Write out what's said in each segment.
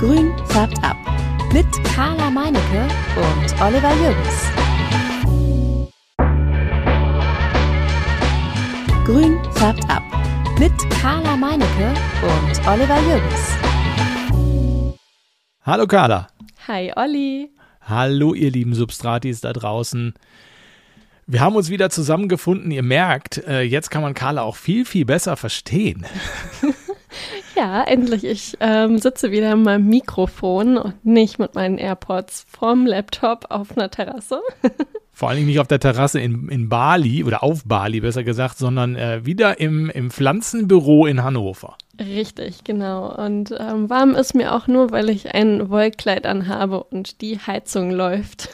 Grün färbt ab. Mit Carla Meinecke und Oliver Jürgens. Grün färbt ab. Mit Carla Meinecke und Oliver Jürgens. Hallo Carla. Hi Olli. Hallo ihr lieben Substratis da draußen. Wir haben uns wieder zusammengefunden. Ihr merkt, äh, jetzt kann man Carla auch viel, viel besser verstehen. Ja, endlich. Ich ähm, sitze wieder in meinem Mikrofon und nicht mit meinen AirPods vorm Laptop auf einer Terrasse. Vor allen Dingen nicht auf der Terrasse in, in Bali oder auf Bali besser gesagt, sondern äh, wieder im, im Pflanzenbüro in Hannover. Richtig, genau. Und ähm, warm ist mir auch nur, weil ich ein Wollkleid anhabe und die Heizung läuft.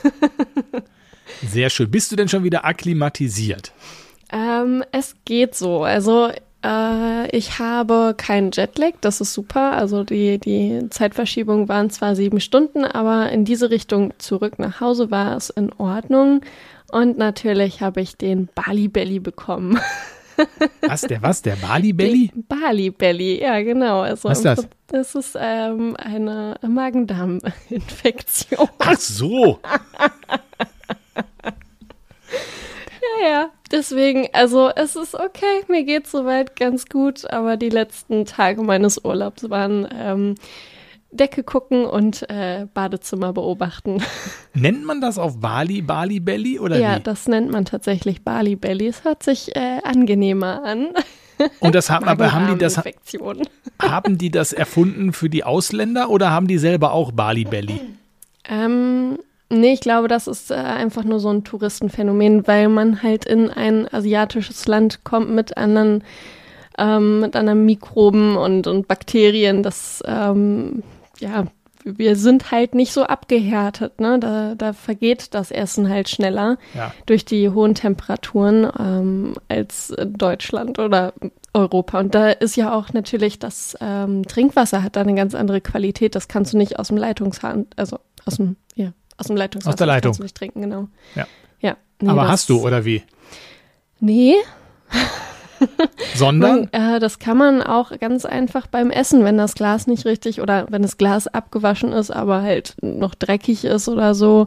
Sehr schön. Bist du denn schon wieder akklimatisiert? ähm, es geht so. Also äh, ich habe keinen Jetlag, das ist super. Also die, die Zeitverschiebung waren zwar sieben Stunden, aber in diese Richtung zurück nach Hause war es in Ordnung. Und natürlich habe ich den Bali Belly bekommen. Was, der was? Der Bali Belly? Den Bali Belly, ja genau. Also Was ist das? Das ist ähm, eine Magen-Darm-Infektion. Ach so. Ja, ja. Deswegen, also es ist okay, mir geht soweit ganz gut, aber die letzten Tage meines Urlaubs waren ähm, Decke gucken und äh, Badezimmer beobachten. Nennt man das auf Bali Bali Belly oder ja, wie? das nennt man tatsächlich Bali Belly. Es hört sich äh, angenehmer an. Und das haben, aber haben die das, haben die das erfunden für die Ausländer oder haben die selber auch Bali Belly? Ähm, nee, ich glaube, das ist äh, einfach nur so ein Touristenphänomen, weil man halt in ein asiatisches Land kommt mit anderen, ähm, mit anderen Mikroben und, und Bakterien. Das, ähm, ja, wir sind halt nicht so abgehärtet, ne? Da, da vergeht das Essen halt schneller Ja. durch die hohen Temperaturen ähm, als Deutschland oder Europa. Und da ist ja auch natürlich das ähm, Trinkwasser hat da eine ganz andere Qualität. Das kannst du nicht aus dem Leitungshahn, also aus dem, ja, aus dem Leitungswasser Aus der Leitung. kannst du nicht trinken, genau. Ja. Ja. nee, aber hast du oder wie? Nee, Sondern? man, äh, das kann man auch ganz einfach beim Essen, wenn das Glas nicht richtig oder wenn das Glas abgewaschen ist, aber halt noch dreckig ist oder so.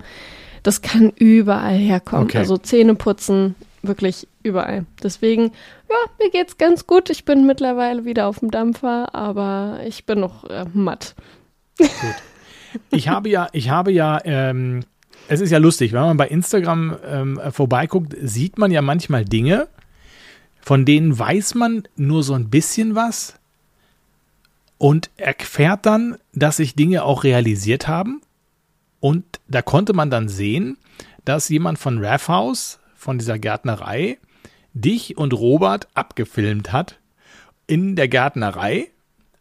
Das kann überall herkommen. Okay. Also Zähne putzen, wirklich überall. Deswegen, ja, mir geht's ganz gut. Ich bin mittlerweile wieder auf dem Dampfer, aber ich bin noch äh, matt. Ich habe ja, ich habe ja, ähm, es ist ja lustig, wenn man bei Instagram ähm, vorbeiguckt, sieht man ja manchmal Dinge, von denen weiß man nur so ein bisschen was und erfährt dann, dass sich Dinge auch realisiert haben. Und da konnte man dann sehen, dass jemand von Raff House, von dieser Gärtnerei, dich und Robert abgefilmt hat in der Gärtnerei.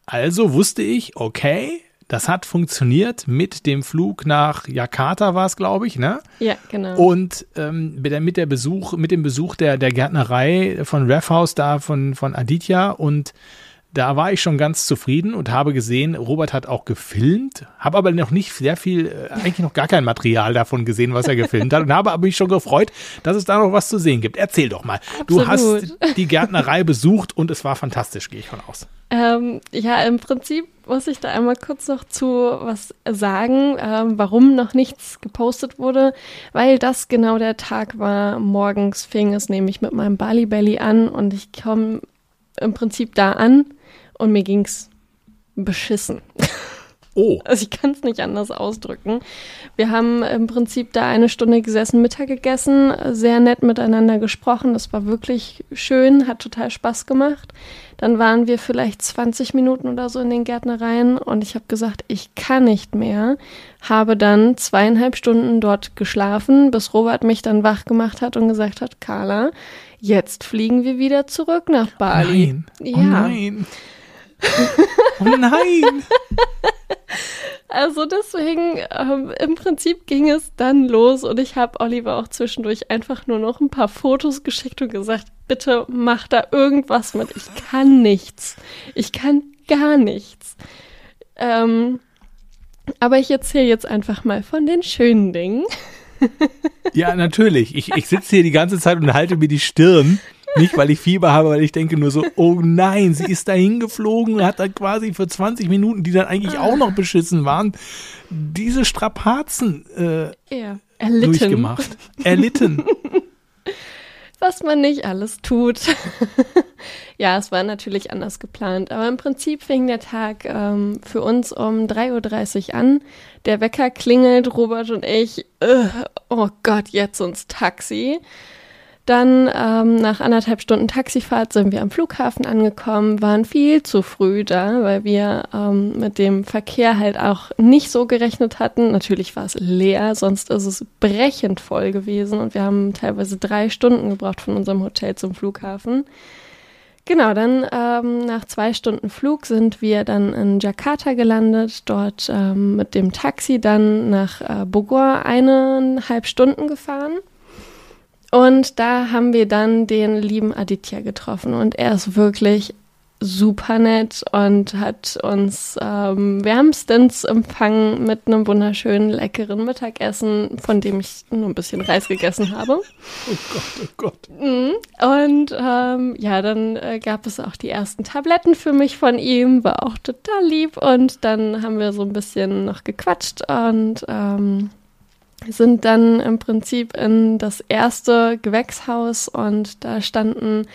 Also wusste ich, okay, das hat funktioniert mit dem Flug nach Jakarta war es, glaube ich, ne? Ja, genau. Und ähm, mit, der, mit, der Besuch, mit dem Besuch der, der Gärtnerei von Ref House da von, von Aditya und da war ich schon ganz zufrieden und habe gesehen, Robert hat auch gefilmt, habe aber noch nicht sehr viel, äh, eigentlich noch gar kein Material davon gesehen, was er gefilmt hat und habe aber mich schon gefreut, dass es da noch was zu sehen gibt. Erzähl doch mal. Du Absolut. hast die Gärtnerei besucht und es war fantastisch, gehe ich von aus. Ähm, ja, im Prinzip muss ich da einmal kurz noch zu was sagen, ähm, warum noch nichts gepostet wurde, weil das genau der Tag war. Morgens fing es nämlich mit meinem Bali Belly an und ich komme im Prinzip da an und mir ging's beschissen. Oh, Also ich kann es nicht anders ausdrücken. Wir haben im Prinzip da eine Stunde gesessen, Mittag gegessen, sehr nett miteinander gesprochen. Das war wirklich schön, hat total Spaß gemacht. Dann waren wir vielleicht 20 Minuten oder so in den Gärtnereien und ich habe gesagt, ich kann nicht mehr. Habe dann zweieinhalb Stunden dort geschlafen, bis Robert mich dann wach gemacht hat und gesagt hat, Carla, jetzt fliegen wir wieder zurück nach Bali. nein. Ja. Oh nein. Oh nein. Also deswegen, ähm, im Prinzip ging es dann los und ich habe Oliver auch zwischendurch einfach nur noch ein paar Fotos geschickt und gesagt, bitte mach da irgendwas mit. Ich kann nichts. Ich kann gar nichts. Ähm, aber ich erzähle jetzt einfach mal von den schönen Dingen. Ja, natürlich. Ich, ich sitze hier die ganze Zeit und halte mir die Stirn. Nicht, weil ich Fieber habe, weil ich denke nur so, oh nein, sie ist dahin geflogen und hat dann quasi für 20 Minuten, die dann eigentlich auch noch beschissen waren, diese Strapazen äh, ja. Erlitten. durchgemacht. Erlitten. Was man nicht alles tut. ja, es war natürlich anders geplant. Aber im Prinzip fing der Tag ähm, für uns um 3.30 Uhr an. Der Wecker klingelt, Robert und ich, äh, oh Gott, jetzt ins Taxi. Dann ähm, nach anderthalb Stunden Taxifahrt sind wir am Flughafen angekommen, waren viel zu früh da, weil wir ähm, mit dem Verkehr halt auch nicht so gerechnet hatten. Natürlich war es leer, sonst ist es brechend voll gewesen und wir haben teilweise drei Stunden gebraucht von unserem Hotel zum Flughafen. Genau, dann ähm, nach zwei Stunden Flug sind wir dann in Jakarta gelandet, dort ähm, mit dem Taxi dann nach äh, Bogor eineinhalb Stunden gefahren. Und da haben wir dann den lieben Aditya getroffen und er ist wirklich super nett und hat uns ähm, wärmstens empfangen mit einem wunderschönen, leckeren Mittagessen, von dem ich nur ein bisschen Reis gegessen habe. Oh Gott, oh Gott. Mhm. Und ähm, ja, dann äh, gab es auch die ersten Tabletten für mich von ihm, war auch total lieb. Und dann haben wir so ein bisschen noch gequatscht und ähm, sind dann im Prinzip in das erste Gewächshaus und da standen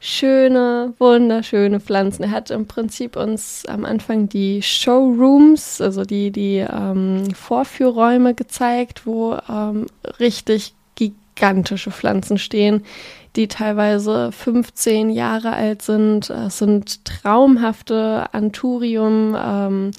schöne, wunderschöne Pflanzen. Er hat im Prinzip uns am Anfang die Showrooms, also die, die ähm, Vorführräume gezeigt, wo ähm, richtig gigantische Pflanzen stehen, die teilweise 15 Jahre alt sind. Es sind traumhafte Anturium, ähm,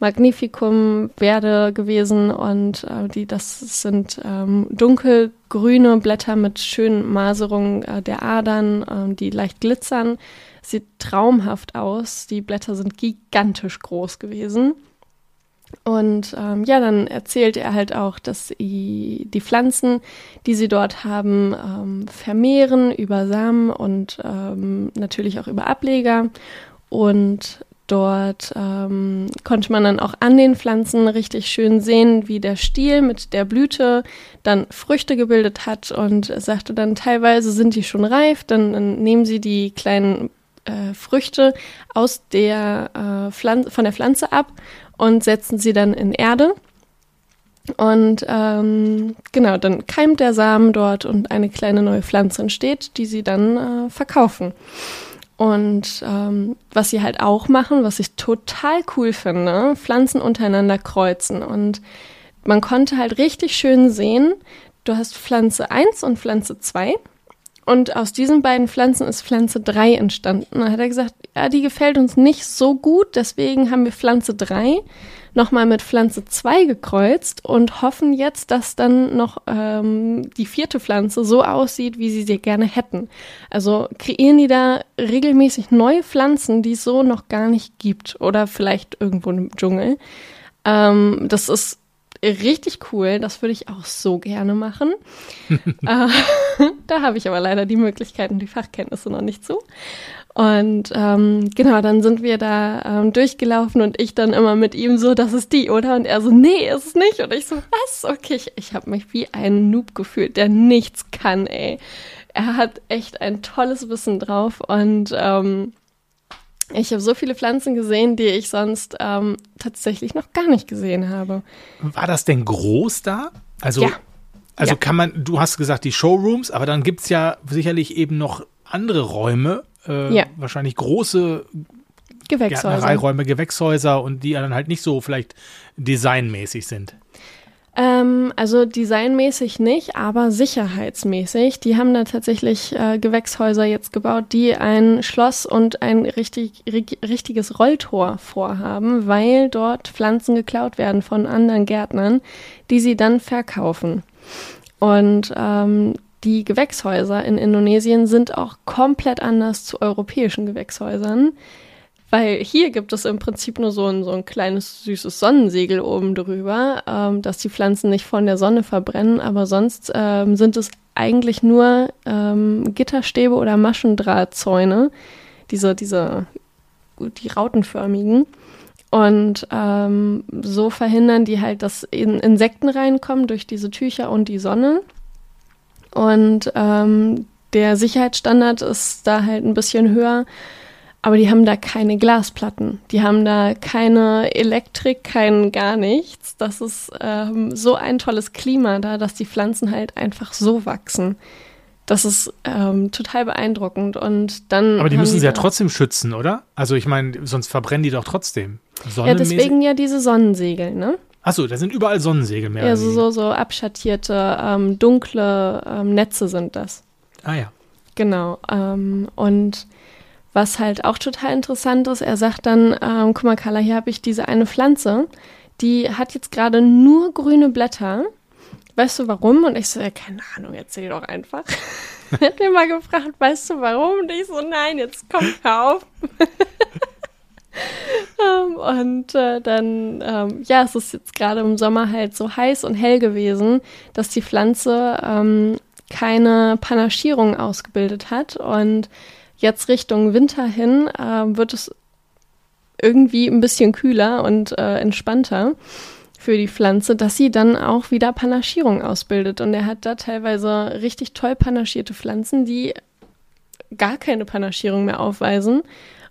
Magnificum Verde gewesen und äh, die, das sind ähm, dunkelgrüne Blätter mit schönen Maserungen äh, der Adern, äh, die leicht glitzern. Sieht traumhaft aus. Die Blätter sind gigantisch groß gewesen. Und ähm, ja, dann erzählt er halt auch, dass die, die Pflanzen, die sie dort haben, ähm, vermehren über Samen und ähm, natürlich auch über Ableger. Und Dort ähm, konnte man dann auch an den Pflanzen richtig schön sehen, wie der Stiel mit der Blüte dann Früchte gebildet hat und sagte dann, teilweise sind die schon reif, dann, dann nehmen sie die kleinen äh, Früchte aus der, äh, Pflanze, von der Pflanze ab und setzen sie dann in Erde. Und ähm, genau, dann keimt der Samen dort und eine kleine neue Pflanze entsteht, die sie dann äh, verkaufen. Und ähm, was sie halt auch machen, was ich total cool finde, Pflanzen untereinander kreuzen. Und man konnte halt richtig schön sehen, du hast Pflanze 1 und Pflanze 2. Und aus diesen beiden Pflanzen ist Pflanze 3 entstanden. Da hat er gesagt, ja, die gefällt uns nicht so gut, deswegen haben wir Pflanze 3 nochmal mit Pflanze 2 gekreuzt und hoffen jetzt, dass dann noch ähm, die vierte Pflanze so aussieht, wie sie sie gerne hätten. Also kreieren die da regelmäßig neue Pflanzen, die es so noch gar nicht gibt oder vielleicht irgendwo im Dschungel. Ähm, das ist richtig cool. Das würde ich auch so gerne machen. äh, da habe ich aber leider die Möglichkeiten, die Fachkenntnisse noch nicht zu. Und ähm, genau, dann sind wir da ähm, durchgelaufen und ich dann immer mit ihm so, das ist die, oder? Und er so, nee, ist es nicht. Und ich so, was? Okay, ich, ich habe mich wie ein Noob gefühlt, der nichts kann, ey. Er hat echt ein tolles Wissen drauf und ähm, ich habe so viele Pflanzen gesehen, die ich sonst ähm, tatsächlich noch gar nicht gesehen habe. War das denn groß da? Also, ja. also ja. kann man, du hast gesagt, die Showrooms, aber dann gibt es ja sicherlich eben noch andere Räume, äh, ja. wahrscheinlich große Gewächshäuser. Gewächshäuser und die dann halt nicht so vielleicht designmäßig sind. Ähm, also designmäßig nicht, aber sicherheitsmäßig. Die haben da tatsächlich äh, Gewächshäuser jetzt gebaut, die ein Schloss und ein richtig, richtiges Rolltor vorhaben, weil dort Pflanzen geklaut werden von anderen Gärtnern, die sie dann verkaufen. Und ähm, die Gewächshäuser in Indonesien sind auch komplett anders zu europäischen Gewächshäusern. Weil hier gibt es im Prinzip nur so ein, so ein kleines süßes Sonnensegel oben drüber, ähm, dass die Pflanzen nicht von der Sonne verbrennen, aber sonst ähm, sind es eigentlich nur ähm, Gitterstäbe oder Maschendrahtzäune, diese, diese, die rautenförmigen. Und ähm, so verhindern die halt, dass in Insekten reinkommen durch diese Tücher und die Sonne. Und ähm, der Sicherheitsstandard ist da halt ein bisschen höher. Aber die haben da keine Glasplatten. Die haben da keine Elektrik, kein gar nichts. Das ist ähm, so ein tolles Klima da, dass die Pflanzen halt einfach so wachsen. Das ist ähm, total beeindruckend. Und dann. Aber die müssen sie ja trotzdem schützen, oder? Also ich meine, sonst verbrennen die doch trotzdem. Ja, deswegen ja diese Sonnensegel, ne? Achso, da sind überall Sonnensegel mehr. Ja, so, so, so abschattierte, ähm, dunkle ähm, Netze sind das. Ah ja. Genau. Ähm, und was halt auch total interessant ist, er sagt dann, ähm, guck mal, Carla, hier habe ich diese eine Pflanze, die hat jetzt gerade nur grüne Blätter. Weißt du warum? Und ich so, ja, keine Ahnung, erzähl doch einfach. er hat mir mal gefragt, weißt du warum? Und ich so, nein, jetzt komm, hör auf. ähm, und äh, dann, ähm, ja, es ist jetzt gerade im Sommer halt so heiß und hell gewesen, dass die Pflanze ähm, keine Panaschierung ausgebildet hat. Und jetzt Richtung Winter hin äh, wird es irgendwie ein bisschen kühler und äh, entspannter für die Pflanze, dass sie dann auch wieder Panaschierung ausbildet. Und er hat da teilweise richtig toll panaschierte Pflanzen, die gar keine Panaschierung mehr aufweisen.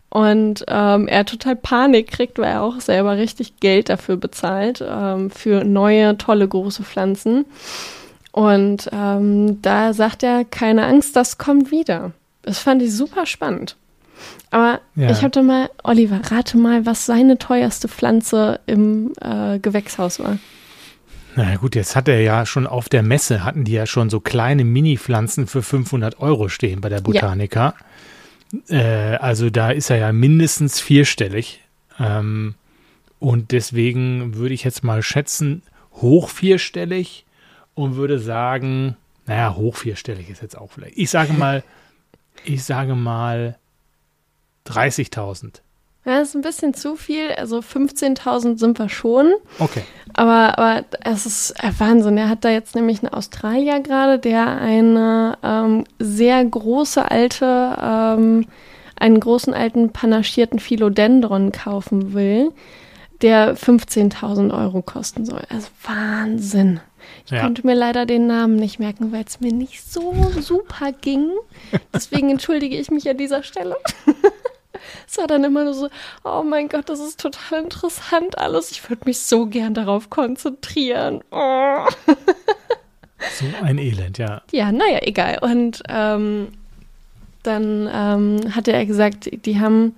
Und ähm, er total Panik kriegt, weil er auch selber richtig Geld dafür bezahlt, ähm, für neue, tolle, große Pflanzen. Und ähm, da sagt er, keine Angst, das kommt wieder. Das fand ich super spannend. Aber ja. ich hatte mal, Oliver, rate mal, was seine teuerste Pflanze im äh, Gewächshaus war. Na gut, jetzt hat er ja schon auf der Messe, hatten die ja schon so kleine Mini-Pflanzen für 500 Euro stehen bei der Botanica. Ja. Äh, also da ist er ja mindestens vierstellig. Ähm, und deswegen würde ich jetzt mal schätzen, hoch vierstellig und würde sagen, naja, hoch vierstellig ist jetzt auch vielleicht. Ich sage mal ich sage mal 30.000. Ja, das ist ein bisschen zu viel. Also 15.000 sind wir schon. Okay. Aber, aber es ist Wahnsinn. Er hat da jetzt nämlich einen Australier gerade, der eine ähm, sehr große alte, ähm, einen großen alten panaschierten Philodendron kaufen will, der 15.000 Euro kosten soll. Also Wahnsinn. Ich ja. konnte mir leider den Namen nicht merken, weil es mir nicht so super ging. Deswegen entschuldige ich mich an dieser Stelle. Es war dann immer nur so, oh mein Gott, das ist total interessant alles. Ich würde mich so gern darauf konzentrieren. Oh. So ein Elend, ja. Ja, naja, egal. Und ähm, dann ähm, hatte er gesagt, die haben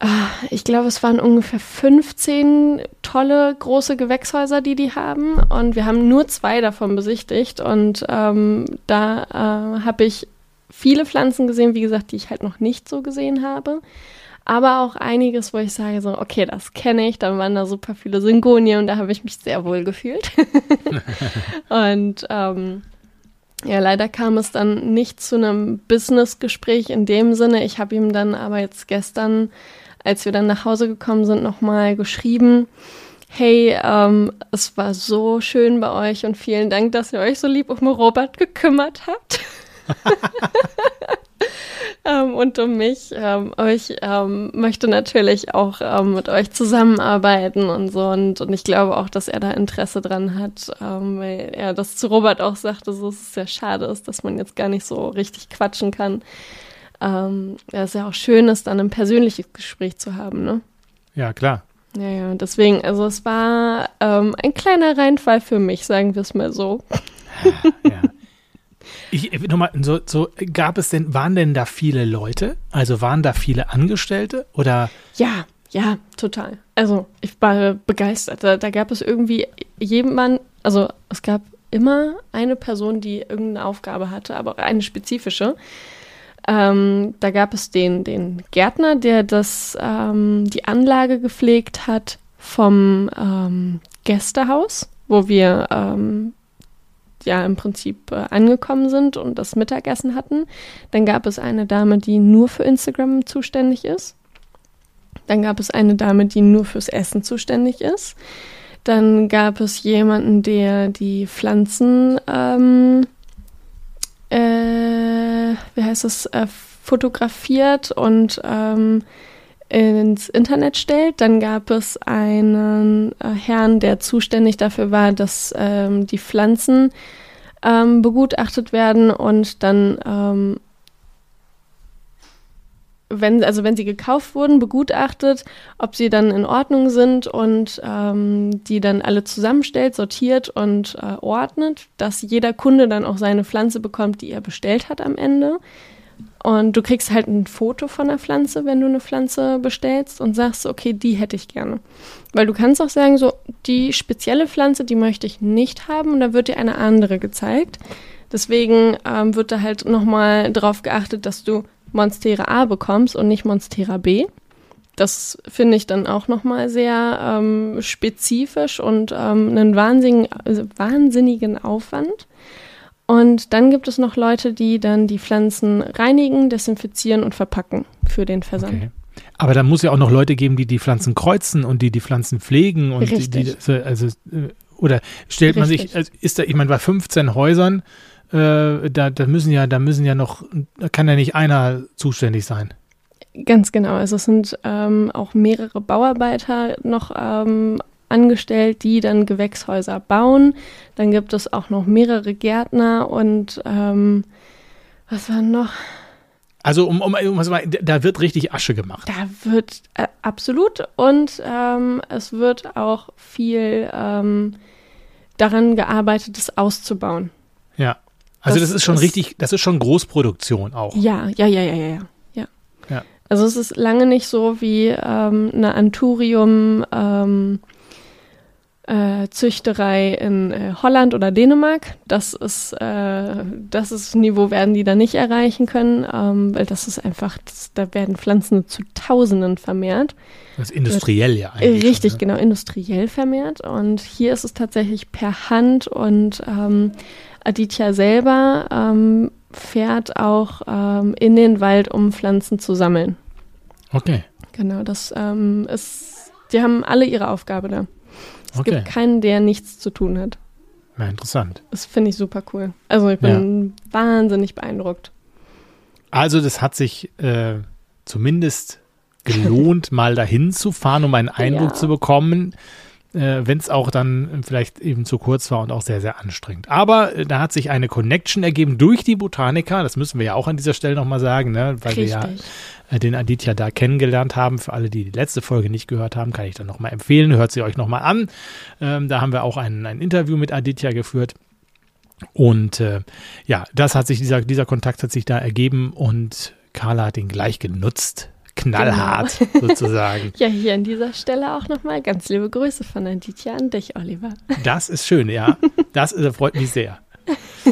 Ah, ich glaube, es waren ungefähr 15 tolle große Gewächshäuser, die die haben. Und wir haben nur zwei davon besichtigt. Und ähm, da äh, habe ich viele Pflanzen gesehen, wie gesagt, die ich halt noch nicht so gesehen habe. Aber auch einiges, wo ich sage so, okay, das kenne ich. Dann waren da super viele Syngonien und da habe ich mich sehr wohl gefühlt. und ähm, ja, leider kam es dann nicht zu einem Business-Gespräch in dem Sinne. Ich habe ihm dann aber jetzt gestern als wir dann nach Hause gekommen sind, nochmal geschrieben, hey, ähm, es war so schön bei euch und vielen Dank, dass ihr euch so lieb um Robert gekümmert habt. ähm, und um mich. Ähm, ich ähm, möchte natürlich auch ähm, mit euch zusammenarbeiten und so. Und, und ich glaube auch, dass er da Interesse dran hat, ähm, weil er das zu Robert auch sagte, dass es sehr schade ist, dass man jetzt gar nicht so richtig quatschen kann ähm, ja, es ja auch schön ist, dann ein persönliches Gespräch zu haben, ne? Ja, klar. Ja, ja, deswegen, also es war ähm, ein kleiner Reinfall für mich, sagen wir es mal so. ja. Ich, nochmal, so, so, gab es denn, waren denn da viele Leute? Also waren da viele Angestellte oder? Ja, ja, total. Also ich war begeistert. Da, da gab es irgendwie jemand, also es gab immer eine Person, die irgendeine Aufgabe hatte, aber eine spezifische. Ähm, da gab es den, den Gärtner, der das, ähm, die Anlage gepflegt hat vom ähm, Gästehaus, wo wir ähm, ja im Prinzip äh, angekommen sind und das Mittagessen hatten. Dann gab es eine Dame, die nur für Instagram zuständig ist. Dann gab es eine Dame, die nur fürs Essen zuständig ist. Dann gab es jemanden, der die Pflanzen ähm, äh, wie heißt es, äh, fotografiert und ähm, ins Internet stellt. Dann gab es einen äh, Herrn, der zuständig dafür war, dass ähm, die Pflanzen ähm, begutachtet werden und dann ähm, wenn, also wenn sie gekauft wurden, begutachtet, ob sie dann in Ordnung sind und ähm, die dann alle zusammenstellt, sortiert und äh, ordnet, dass jeder Kunde dann auch seine Pflanze bekommt, die er bestellt hat am Ende. Und du kriegst halt ein Foto von der Pflanze, wenn du eine Pflanze bestellst und sagst, okay, die hätte ich gerne. Weil du kannst auch sagen, so, die spezielle Pflanze, die möchte ich nicht haben und da wird dir eine andere gezeigt. Deswegen ähm, wird da halt nochmal drauf geachtet, dass du Monstera A bekommst und nicht Monstera B. Das finde ich dann auch nochmal sehr ähm, spezifisch und ähm, einen wahnsinnigen, also wahnsinnigen Aufwand. Und dann gibt es noch Leute, die dann die Pflanzen reinigen, desinfizieren und verpacken für den Versand. Okay. Aber da muss ja auch noch Leute geben, die die Pflanzen kreuzen und die die Pflanzen pflegen und Richtig. die, die also äh, oder stellt man sich, also ist da, ich meine, bei 15 Häusern äh, da, da müssen ja, da müssen ja noch, da kann ja nicht einer zuständig sein. Ganz genau. Also es sind ähm, auch mehrere Bauarbeiter noch ähm, angestellt, die dann Gewächshäuser bauen. Dann gibt es auch noch mehrere Gärtner und ähm, was war noch? Also um, um, um da wird richtig Asche gemacht. Da wird äh, absolut und ähm, es wird auch viel ähm, daran gearbeitet, es auszubauen. Ja. Also das, das ist schon ist, richtig, das ist schon Großproduktion auch. Ja, ja, ja, ja, ja, ja. ja. Also es ist lange nicht so wie ähm, eine Anturium ähm, äh, Züchterei in äh, Holland oder Dänemark. Das ist, äh, das ist Niveau werden die da nicht erreichen können, ähm, weil das ist einfach, das, da werden Pflanzen zu Tausenden vermehrt. Das ist industriell ja eigentlich. Richtig, schon, ne? genau, industriell vermehrt. Und hier ist es tatsächlich per Hand und ähm, Aditya selber ähm, fährt auch ähm, in den Wald, um Pflanzen zu sammeln. Okay. Genau, das ähm, ist, die haben alle ihre Aufgabe da. Es okay. gibt keinen, der nichts zu tun hat. Ja, interessant. Das finde ich super cool. Also ich bin ja. wahnsinnig beeindruckt. Also das hat sich äh, zumindest gelohnt, mal dahin zu fahren, um einen Eindruck ja. zu bekommen äh, wenn es auch dann vielleicht eben zu kurz war und auch sehr, sehr anstrengend. Aber äh, da hat sich eine Connection ergeben durch die Botaniker, das müssen wir ja auch an dieser Stelle nochmal sagen, ne? weil Richtig. wir ja äh, den Aditya da kennengelernt haben. Für alle, die die letzte Folge nicht gehört haben, kann ich dann nochmal empfehlen. Hört sie euch nochmal an. Ähm, da haben wir auch ein, ein Interview mit Aditya geführt. Und äh, ja, das hat sich, dieser, dieser Kontakt hat sich da ergeben und Carla hat ihn gleich genutzt knallhart genau. sozusagen. ja, hier an dieser Stelle auch nochmal ganz liebe Grüße von Aditya an dich, Oliver. Das ist schön, ja. Das äh, freut mich sehr.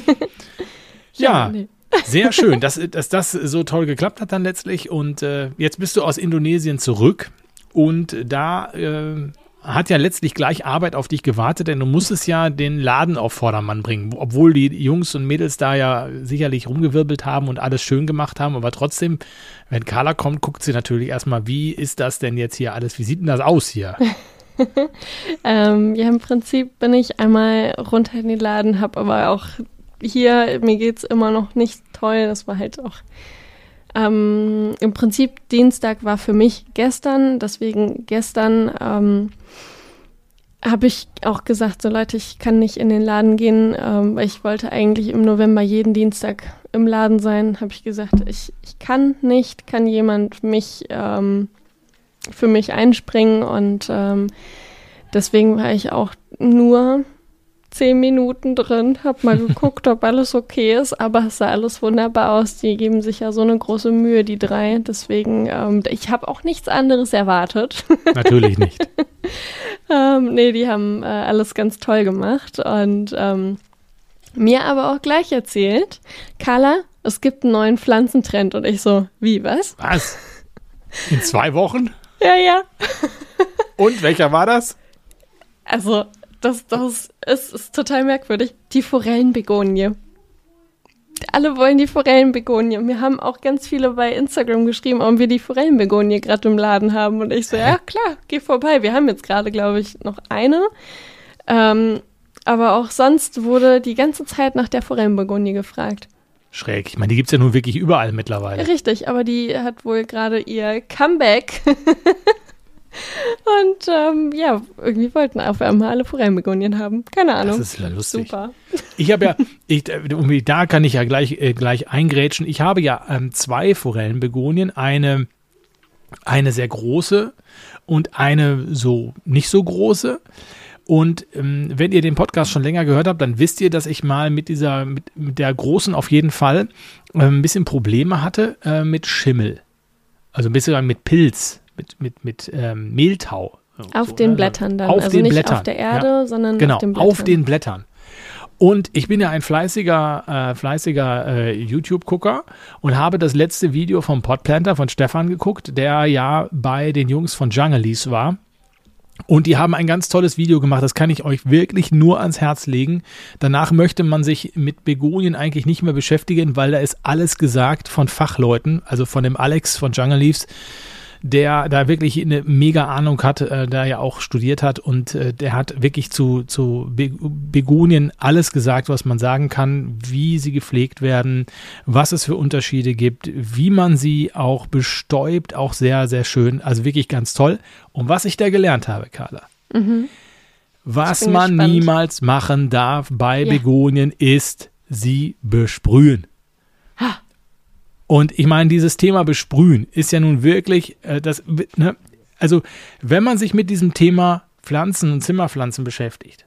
ja, ja nee. sehr schön, dass, dass das so toll geklappt hat dann letztlich. Und äh, jetzt bist du aus Indonesien zurück und da äh, hat ja letztlich gleich Arbeit auf dich gewartet, denn du musstest ja den Laden auf Vordermann bringen. Obwohl die Jungs und Mädels da ja sicherlich rumgewirbelt haben und alles schön gemacht haben, aber trotzdem, wenn Carla kommt, guckt sie natürlich erstmal, wie ist das denn jetzt hier alles? Wie sieht denn das aus hier? ähm, ja, im Prinzip bin ich einmal runter in den Laden, habe aber auch hier, mir geht es immer noch nicht toll. Das war halt auch ähm, im Prinzip Dienstag war für mich gestern, deswegen gestern ähm, habe ich auch gesagt, so Leute, ich kann nicht in den Laden gehen, ähm, weil ich wollte eigentlich im November jeden Dienstag im Laden sein. Habe ich gesagt, ich, ich kann nicht, kann jemand mich ähm, für mich einspringen und ähm, deswegen war ich auch nur zehn Minuten drin, habe mal geguckt, ob alles okay ist, aber es sah alles wunderbar aus. Die geben sich ja so eine große Mühe, die drei. Deswegen, ähm, ich habe auch nichts anderes erwartet. Natürlich nicht. ähm, nee, die haben äh, alles ganz toll gemacht und ähm, mir aber auch gleich erzählt, Carla, es gibt einen neuen Pflanzentrend und ich so, wie, was? Was? In zwei Wochen? ja, ja. und welcher war das? Also, das, das ist, ist total merkwürdig. Die Forellenbegonie. Alle wollen die Forellenbegonie. Und mir haben auch ganz viele bei Instagram geschrieben, ob wir die Forellenbegonie gerade im Laden haben. Und ich so, ja klar, geh vorbei. Wir haben jetzt gerade, glaube ich, noch eine. Ähm, aber auch sonst wurde die ganze Zeit nach der Forellenbegonie gefragt. Schräg. Ich meine, die gibt es ja nun wirklich überall mittlerweile. Richtig, aber die hat wohl gerade ihr Comeback Und ähm, ja, irgendwie wollten auf einmal alle Forellenbegonien haben. Keine Ahnung. Das ist ja lustig. Super. Ich habe ja, ich, äh, da kann ich ja gleich, äh, gleich eingrätschen. Ich habe ja ähm, zwei Forellenbegonien. Eine, eine sehr große und eine so nicht so große. Und ähm, wenn ihr den Podcast schon länger gehört habt, dann wisst ihr, dass ich mal mit dieser, mit, mit der großen auf jeden Fall äh, ein bisschen Probleme hatte äh, mit Schimmel. Also ein bisschen mit Pilz, mit, mit, mit ähm, Mehltau. Auf So, den ne? Blättern dann. Auf also den nicht Blättern, auf der Erde, ja. sondern Genau, auf den Blättern. auf den Blättern. Und ich bin ja ein fleißiger, äh, fleißiger äh, YouTube-Gucker und habe das letzte Video vom Podplanter von Stefan geguckt, der ja bei den Jungs von Junglees war. Und die haben ein ganz tolles Video gemacht, das kann ich euch wirklich nur ans Herz legen. Danach möchte man sich mit Begonien eigentlich nicht mehr beschäftigen, weil da ist alles gesagt von Fachleuten, also von dem Alex von Jungle Leaves, der da wirklich eine mega Ahnung hat, äh, der ja auch studiert hat und äh, der hat wirklich zu, zu Be Begonien alles gesagt, was man sagen kann, wie sie gepflegt werden, was es für Unterschiede gibt, wie man sie auch bestäubt, auch sehr, sehr schön, also wirklich ganz toll. Und was ich da gelernt habe, Carla, was Ich bin man gespannt. niemals machen darf bei Ja. Begonien ist sie besprühen. Und ich meine, dieses Thema Besprühen ist ja nun wirklich, äh, das, ne, also wenn man sich mit diesem Thema Pflanzen und Zimmerpflanzen beschäftigt,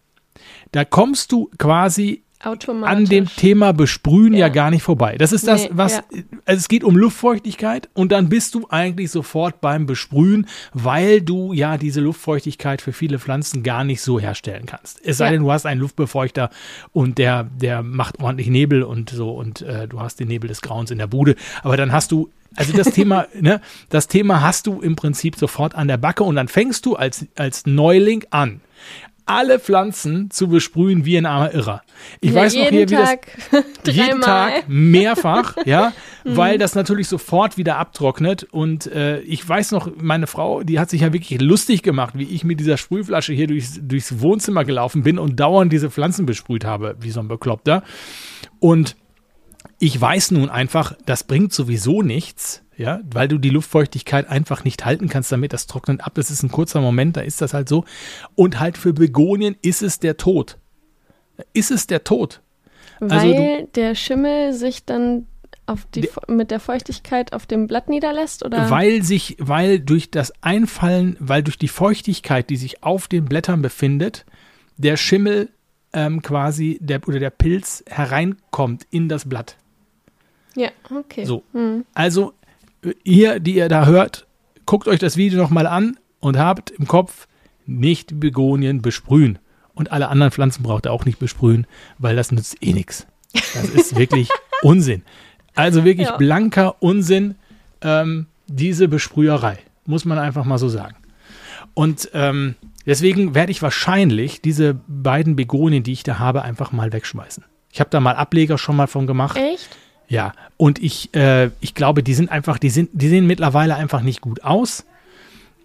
da kommst du quasi. An dem Thema Besprühen ja. Ja. gar nicht vorbei. Das ist das, Nee, was, ja. also es geht um Luftfeuchtigkeit und dann bist du eigentlich sofort beim Besprühen, weil du ja diese Luftfeuchtigkeit für viele Pflanzen gar nicht so herstellen kannst. Es sei Ja. denn, du hast einen Luftbefeuchter und der, der macht ordentlich Nebel und so und äh, du hast den Nebel des Grauens in der Bude, aber dann hast du also das Thema, ne, das Thema hast du im Prinzip sofort an der Backe und dann fängst du als, als Neuling an, alle Pflanzen zu besprühen wie ein armer Irrer. Ich ja, weiß noch jeden hier, wie das, Tag, jeden dreimal. Tag mehrfach, ja, weil das natürlich sofort wieder abtrocknet. Und äh, ich weiß noch, meine Frau, die hat sich ja wirklich lustig gemacht, wie ich mit dieser Sprühflasche hier durchs, durchs Wohnzimmer gelaufen bin und dauernd diese Pflanzen besprüht habe, wie so ein Bekloppter. Und ich weiß nun einfach, das bringt sowieso nichts, ja, weil du die Luftfeuchtigkeit einfach nicht halten kannst damit, das trocknet ab, das ist ein kurzer Moment, da ist das halt so. Und halt für Begonien ist es der Tod. Ist es der Tod. Weil Also du- der Schimmel sich dann die, Fe- mit der Feuchtigkeit auf dem Blatt niederlässt? Oder? Weil sich, weil durch das Einfallen, weil durch die Feuchtigkeit, die sich auf den Blättern befindet, der Schimmel ähm, quasi der, oder der Pilz hereinkommt in das Blatt. ja, okay. So. Hm. Also, äh, ihr, die ihr da hört, guckt euch das Video nochmal an und habt im Kopf, nicht Begonien besprühen. Und alle anderen Pflanzen braucht ihr auch nicht besprühen, weil das nützt eh nichts. Das ist wirklich Unsinn. Also wirklich Ja. blanker Unsinn, ähm, diese Besprüherei. Muss man einfach mal so sagen. Und ähm, deswegen werde ich wahrscheinlich diese beiden Begonien, die ich da habe, einfach mal wegschmeißen. Ich habe da mal Ableger schon mal von gemacht. Echt? Ja, und ich, äh, ich glaube, die sind einfach, die sind, die sehen mittlerweile einfach nicht gut aus.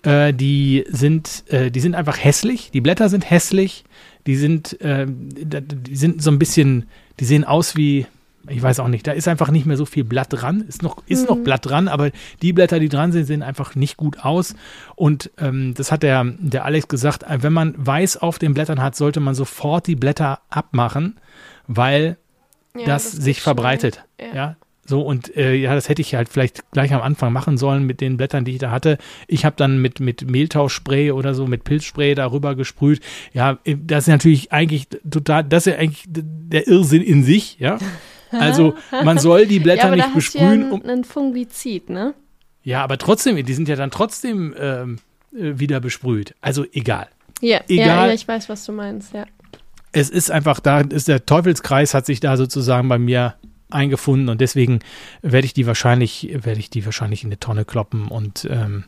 Äh, die sind, äh, die sind einfach hässlich. Die Blätter sind hässlich. Die sind, äh, die sind so ein bisschen, die sehen aus wie, ich weiß auch nicht, da ist einfach nicht mehr so viel Blatt dran. Ist noch, ist noch Blatt dran, aber die Blätter, die dran sind, sehen einfach nicht gut aus. Und ähm, das hat der, der Alex gesagt, äh, wenn man weiß auf den Blättern hat, sollte man sofort die Blätter abmachen, weil Ja, das, geht sich verbreitet. Ja. Ja. So, und äh, ja, das hätte ich halt vielleicht gleich am Anfang machen sollen mit den Blättern, die ich da hatte. Ich habe dann mit, mit Mehltauspray oder so, mit Pilzspray darüber gesprüht. Ja, äh, das ist natürlich eigentlich total, das ist ja eigentlich der Irrsinn in sich, ja. Also man soll die Ja, Blätter da nicht hast du ja besprühen. ein, ein Fungizid, ne? ja, aber trotzdem, die sind ja dann trotzdem ähm, äh, wieder besprüht. Also egal. Ja, ja, Egal. ja, ich weiß, was du meinst, ja. es ist einfach, da ist der Teufelskreis hat sich da sozusagen bei mir eingefunden und deswegen werde ich die wahrscheinlich, werde ich die wahrscheinlich in eine Tonne kloppen und ähm,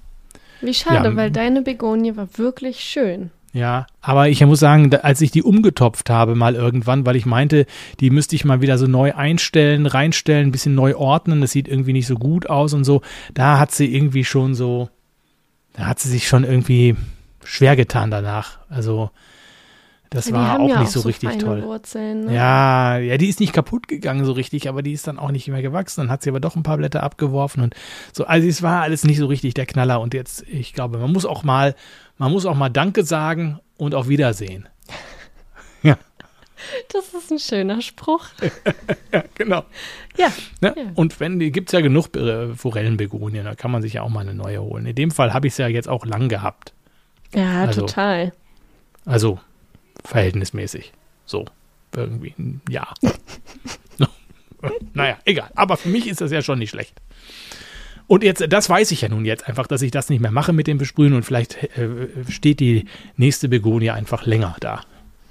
Wie schade, Ja. weil deine Begonie war wirklich schön. Ja, aber ich muss sagen, als ich die umgetopft habe mal irgendwann, weil ich meinte, die müsste ich mal wieder so neu einstellen, reinstellen, ein bisschen neu ordnen, das sieht irgendwie nicht so gut aus und so, da hat sie irgendwie schon so, da hat sie sich schon irgendwie schwer getan danach. Also Das Die war auch ja nicht so so richtig toll. Wurzeln, ne? Ja, ja, die ist nicht kaputt gegangen so richtig, aber die ist dann auch nicht mehr gewachsen. Dann hat sie aber doch ein paar Blätter abgeworfen und so. Also es war alles nicht so richtig der Knaller. Und jetzt, ich glaube, man muss auch mal, man muss auch mal Danke sagen und auf Wiedersehen. Ja, Das ist ein schöner Spruch. ja genau. Ja. Ne? Ja. Und wenn, gibt es ja genug äh, Forellenbegonien, da kann man sich ja auch mal eine neue holen. In dem Fall habe ich es ja jetzt auch lang gehabt. Ja, Also. total. Also verhältnismäßig. So, irgendwie ein Jahr. naja, egal. Aber für mich ist das ja schon nicht schlecht. Und jetzt, das weiß ich ja nun jetzt einfach, dass ich das nicht mehr mache mit dem Besprühen und vielleicht äh, steht die nächste Begonie einfach länger da.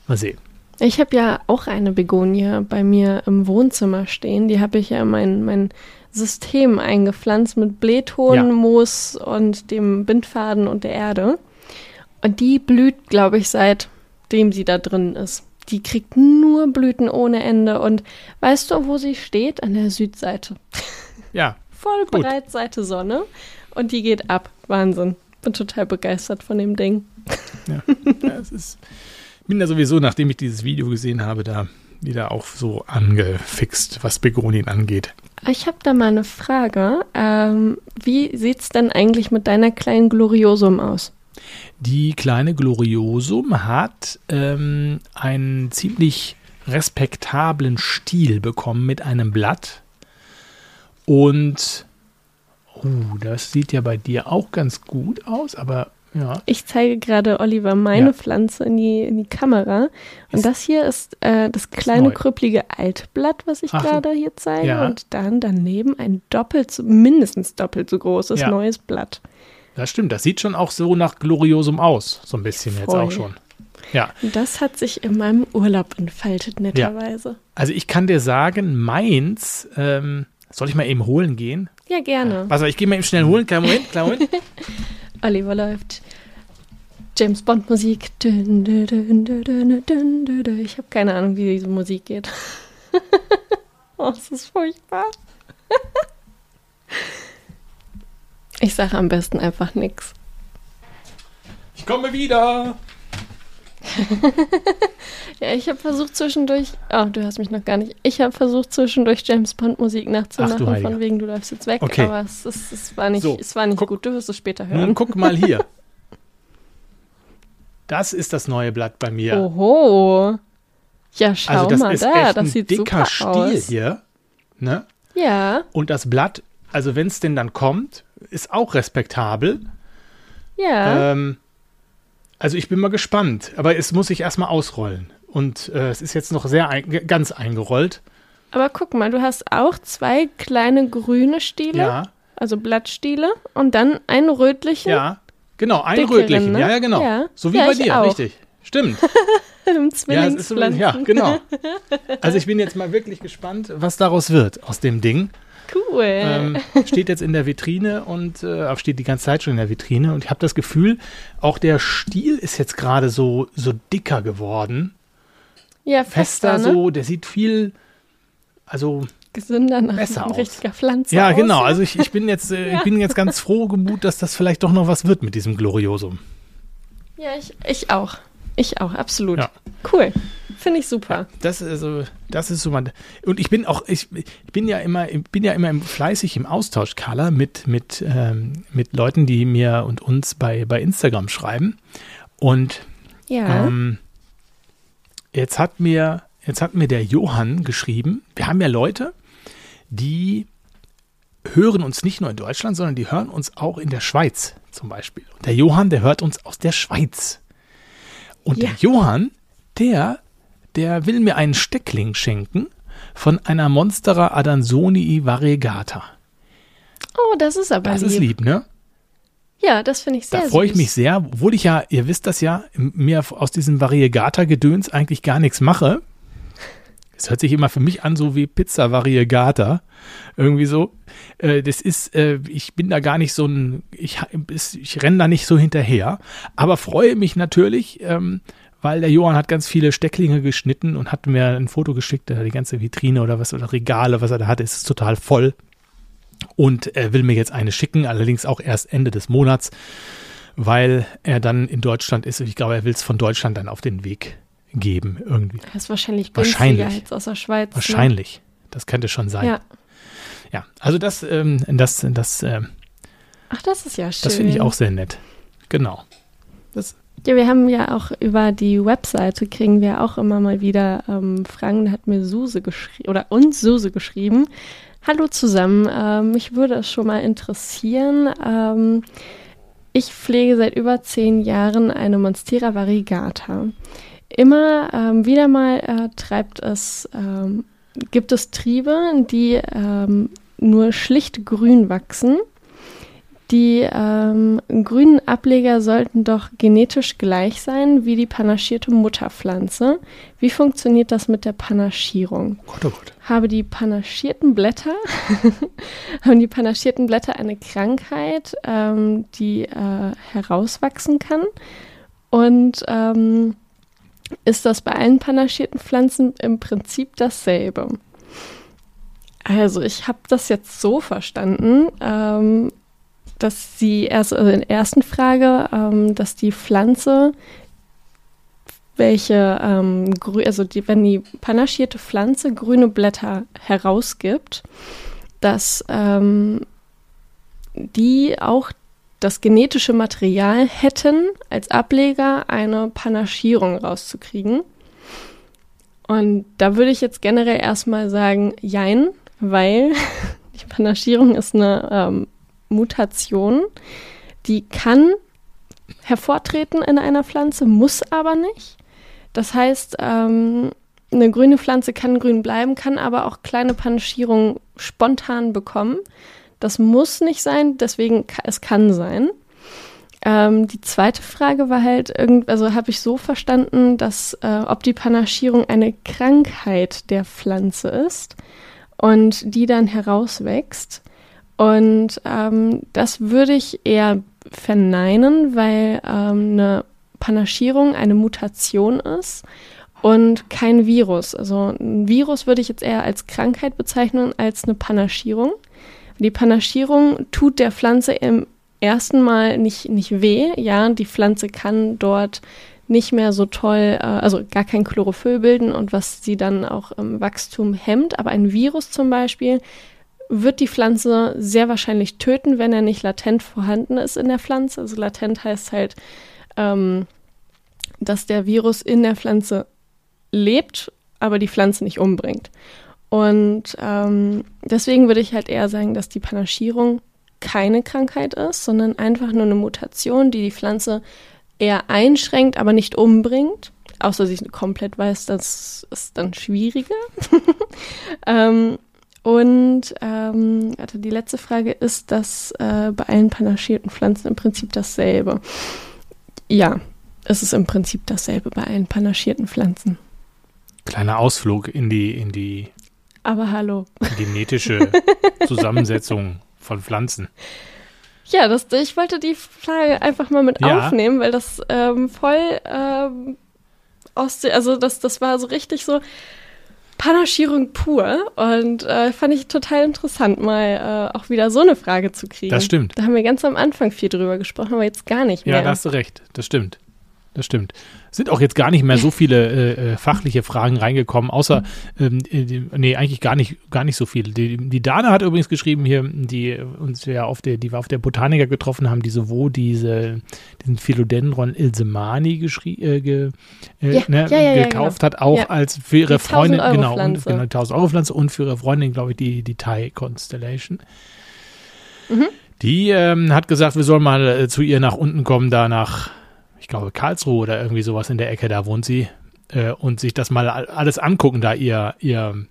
Mal sehen. Ich habe ja auch eine Begonie bei mir im Wohnzimmer stehen. Die habe ich ja in mein, mein System eingepflanzt mit Blähton, Ja. Moos und dem Bindfaden und der Erde. Und die blüht, glaube ich, seitdem sie da drin ist. Die kriegt nur Blüten ohne Ende. Und weißt du, wo sie steht? An der Südseite. Ja, Voll Gut. breit Seite Sonne. Und die geht ab. Wahnsinn. Bin total begeistert von dem Ding. ja, es ist, ich bin da sowieso, nachdem ich dieses Video gesehen habe, da wieder auch so angefixt, was Begonien angeht. Ich habe da mal eine Frage. Ähm, wie sieht's denn eigentlich mit deiner kleinen Gloriosum aus? Die kleine Gloriosum hat ähm, einen ziemlich respektablen Stiel bekommen mit einem Blatt. Und oh, das sieht ja bei dir auch ganz gut aus, aber ja. Ich zeige gerade Oliver meine Ja. Pflanze in die, in die Kamera. Und Ist- das hier ist äh, das kleine, neu. krüppelige Altblatt, was ich gerade hier zeige. Ja. Und dann daneben ein doppelt, so, mindestens doppelt so großes Ja. neues Blatt. Das stimmt, das sieht schon auch so nach Gloriosum aus, so ein bisschen jetzt Voll. auch schon. Ja, Und das hat sich in meinem Urlaub entfaltet, netterweise. also ich kann dir sagen, meins, ähm, soll ich mal eben holen gehen? Ja, gerne. Also ich gehe mal eben schnell holen, kleinen Moment, kleinen Moment. Oliver läuft. James Bond Musik. Dün, dün, dün. Ich habe keine Ahnung, wie diese Musik geht. oh, es ist furchtbar. ich sage am besten einfach nichts. Ich komme wieder. Ja, ich habe versucht zwischendurch. Oh, du hast mich noch gar nicht. Ich habe versucht zwischendurch James Bond Musik Ach, nachzumachen, Heiliger. von wegen du läufst jetzt weg. Okay. Aber es, ist, es war nicht, So, es war nicht guck- gut. Du wirst es später Nun hören. guck mal hier. Das ist das neue Blatt bei mir. Oho. Ja, schau also das mal ist da. echt Das ein sieht dicker super Stiel aus. hier. Ne? Ja, Und das Blatt, also wenn es denn dann kommt, ist auch respektabel. ja. Ähm, also ich bin mal gespannt, aber es muss sich erstmal ausrollen. Und äh, es ist jetzt noch sehr ein, ganz eingerollt. Aber guck mal, du hast auch zwei kleine grüne Stiele, Ja, also Blattstiele, und dann einen rötlichen ja. Genau, einen Dickeren, rötlichen. ne? Ja, ja, genau. Ja. So wie Ja, bei dir, auch. richtig. Stimmt. im Ja, es ist so, Zwillingspflanzen. ja, genau. Also ich bin jetzt mal wirklich gespannt, was daraus wird aus dem Ding. Cool. Ähm, steht jetzt in der Vitrine und äh, steht die ganze Zeit schon in der Vitrine und ich habe das Gefühl, auch der Stiel ist jetzt gerade so, so dicker geworden. ja, Fester fester, ne? so, der sieht viel, also Gesünder nach besser aus. richtiger Pflanze ja aus. genau, also ich, ich bin jetzt, äh, ich bin jetzt ganz froh gemut, dass das vielleicht doch noch was wird mit diesem Gloriosum. Ja, ich, ich auch. Ich auch, absolut. Ja. Cool. Finde ich super. Das ist so, das ist so mein, und ich bin auch, ich, ich bin ja immer, ich bin ja immer im- fleißig im Austausch, Carla, mit, mit, ähm, mit Leuten, die mir und uns bei, bei Instagram schreiben. Und Ja. Ähm, jetzt hat mir, jetzt hat mir der Johann geschrieben, wir haben ja Leute, die hören uns nicht nur in Deutschland, sondern die hören uns auch in der Schweiz zum Beispiel. Und der Johann, der hört uns aus der Schweiz. Und Ja. der Johann, der, der will mir einen Steckling schenken von einer Monstera Adansonii variegata. oh, das ist aber Das lieb. ist lieb, ne? Ja, das finde ich sehr Da freue ich mich sehr, obwohl ich ja, ihr wisst das ja, mir aus diesem Variegata-Gedöns eigentlich gar nichts mache. Es hört sich immer für mich an, so wie Pizza Variegata. Irgendwie so. Äh, das ist, äh, ich bin da gar nicht so ein, ich, ich renne da nicht so hinterher. Aber freue mich natürlich, ähm, weil der Johann hat ganz viele Stecklinge geschnitten und hat mir ein Foto geschickt, die ganze Vitrine oder was oder Regale, was er da hat, ist total voll. Und er will mir jetzt eine schicken, allerdings auch erst Ende des Monats, weil er dann in Deutschland ist und ich glaube, er will es von Deutschland dann auf den Weg geben irgendwie. Das ist wahrscheinlich günstiger Wahrscheinlich. als aus der Schweiz. Ne? Wahrscheinlich. Das könnte schon sein. Ja. Ja, also das, ähm, das, das, ähm, Ach, das ist ja schön. das finde ich auch sehr nett. Genau. Das, Ja, wir haben ja auch über die Webseite kriegen wir auch immer mal wieder ähm, Fragen. Da hat mir Suse geschrieben oder uns Suse geschrieben. Hallo zusammen, ähm, mich würde es schon mal interessieren. Ähm, ich pflege seit über zehn Jahren eine Monstera variegata. Immer ähm, wieder mal äh, treibt es, ähm, gibt es Triebe, die ähm, nur schlicht grün wachsen. Die ähm, grünen Ableger sollten doch genetisch gleich sein wie die panaschierte Mutterpflanze. Wie funktioniert das mit der Panaschierung? Gott, oh Gott. Habe die panaschierten Blätter, haben die panaschierten Blätter eine Krankheit, ähm, die äh, herauswachsen kann? Und ähm, ist das bei allen panaschierten Pflanzen im Prinzip dasselbe? Also ich habe das jetzt so verstanden, ähm, dass sie erst also in der ersten Frage, ähm, dass die Pflanze, welche ähm, also die, wenn die panaschierte Pflanze grüne Blätter herausgibt, dass ähm, die auch das genetische Material hätten, als Ableger eine Panaschierung rauszukriegen. Und da würde ich jetzt generell erstmal sagen, jein, weil die Panaschierung ist eine ähm, Mutation, die kann hervortreten in einer Pflanze, muss aber nicht. Das heißt, ähm, eine grüne Pflanze kann grün bleiben, kann aber auch kleine Panaschierungen spontan bekommen. Das muss nicht sein, deswegen es kann sein. Ähm, die zweite Frage war halt, also habe ich so verstanden, dass äh, ob die Panaschierung eine Krankheit der Pflanze ist und die dann herauswächst. Und ähm, das würde ich eher verneinen, weil ähm, eine Panaschierung eine Mutation ist und kein Virus. Also ein Virus würde ich jetzt eher als Krankheit bezeichnen als eine Panaschierung. Die Panaschierung tut der Pflanze im ersten Mal nicht, nicht weh. Ja, die Pflanze kann dort nicht mehr so toll, äh, also gar kein Chlorophyll bilden und was sie dann auch im Wachstum hemmt. Aber ein Virus zum Beispiel wird die Pflanze sehr wahrscheinlich töten, wenn er nicht latent vorhanden ist in der Pflanze. Also latent heißt halt, ähm, dass der Virus in der Pflanze lebt, aber die Pflanze nicht umbringt. Und ähm, deswegen würde ich halt eher sagen, dass die Panaschierung keine Krankheit ist, sondern einfach nur eine Mutation, die die Pflanze eher einschränkt, aber nicht umbringt. Außer sie komplett weiß, das ist dann schwieriger. ähm, und ähm, also die letzte Frage ist, dass äh, bei allen panaschierten Pflanzen im Prinzip dasselbe. Ja, es ist im Prinzip dasselbe bei allen panaschierten Pflanzen. Kleiner Ausflug in die, in die Aber hallo. genetische Zusammensetzung von Pflanzen. Ja, das, ich wollte die Frage einfach mal mit Ja. aufnehmen, weil das ähm, voll ähm, aus also das, das war so richtig so Panaschierung pur und äh, fand ich total interessant, mal äh, auch wieder so eine Frage zu kriegen. Das stimmt. Da haben wir ganz am Anfang viel drüber gesprochen, aber jetzt gar nicht mehr. Ja, da hast du recht. Das stimmt. Das stimmt. Sind auch jetzt gar nicht mehr so viele äh, äh, fachliche Fragen reingekommen, außer, ähm, äh, nee, eigentlich gar nicht, gar nicht so viele. Die, die Dana hat übrigens geschrieben hier, die uns ja auf der, die wir auf der Botaniker getroffen haben, die sowohl diese, diesen Philodendron Ilsemani geschrie, äh, ge, äh, Ja, ne, ja, ja, ja, gekauft hat, auch als für ihre Freundin, genau, und, 1000-Euro-Pflanze. genau, 1000 Euro Pflanze und für ihre Freundin, glaube ich, die, die Thai Constellation. Mhm. Die ähm, hat gesagt, wir sollen mal zu ihr nach unten kommen, da nach, ich glaube, Karlsruhe oder irgendwie sowas in der Ecke, da wohnt sie, äh, und sich das mal all- alles angucken, da ihr, ihr,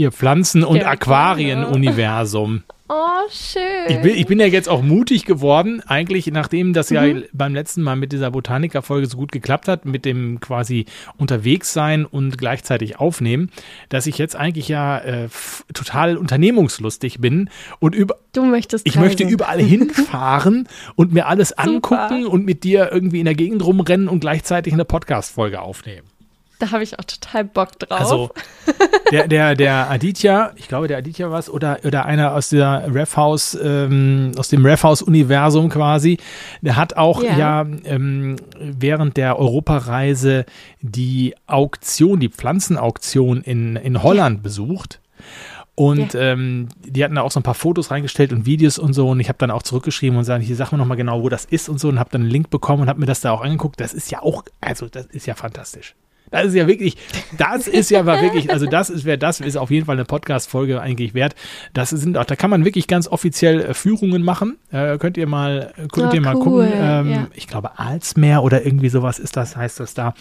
ihr Pflanzen- und Ja, Aquarien-Universum. Oh, schön. Ich bin, ich bin ja jetzt auch mutig geworden, eigentlich nachdem das ja Mhm. beim letzten Mal mit dieser Botaniker-Folge so gut geklappt hat, mit dem quasi unterwegs sein und gleichzeitig aufnehmen, dass ich jetzt eigentlich ja äh, total unternehmungslustig bin und über, du möchtest ich möchte überall hinfahren und mir alles angucken und mit dir irgendwie in der Gegend rumrennen und gleichzeitig eine Podcast-Folge aufnehmen. Da habe ich auch total Bock drauf. Also der, der, der Aditya, ich glaube, der Aditya war es, oder, oder einer aus der Refhouse, ähm, aus dem Refhouse-Universum quasi, der hat auch ja, Ja. ähm, während der Europareise die Auktion, die Pflanzenauktion in, in Holland besucht. Und ähm, die hatten da auch so ein paar Fotos reingestellt und Videos und so. Und ich habe dann auch zurückgeschrieben und gesagt, hier sag mir nochmal genau, wo das ist und so. Und habe dann einen Link bekommen und habe mir das da auch angeguckt. Das ist ja auch, also das ist ja fantastisch. Das ist ja wirklich, das ist ja mal wirklich, also das ist, wer das ist auf jeden Fall eine Podcast-Folge eigentlich wert. Das sind auch, da kann man wirklich ganz offiziell äh, Führungen machen. Äh, könnt ihr mal, äh, könnt Ah, ihr mal cool, gucken. Ähm, ja. Ich glaube, Alsmeer oder irgendwie sowas ist das, heißt das da.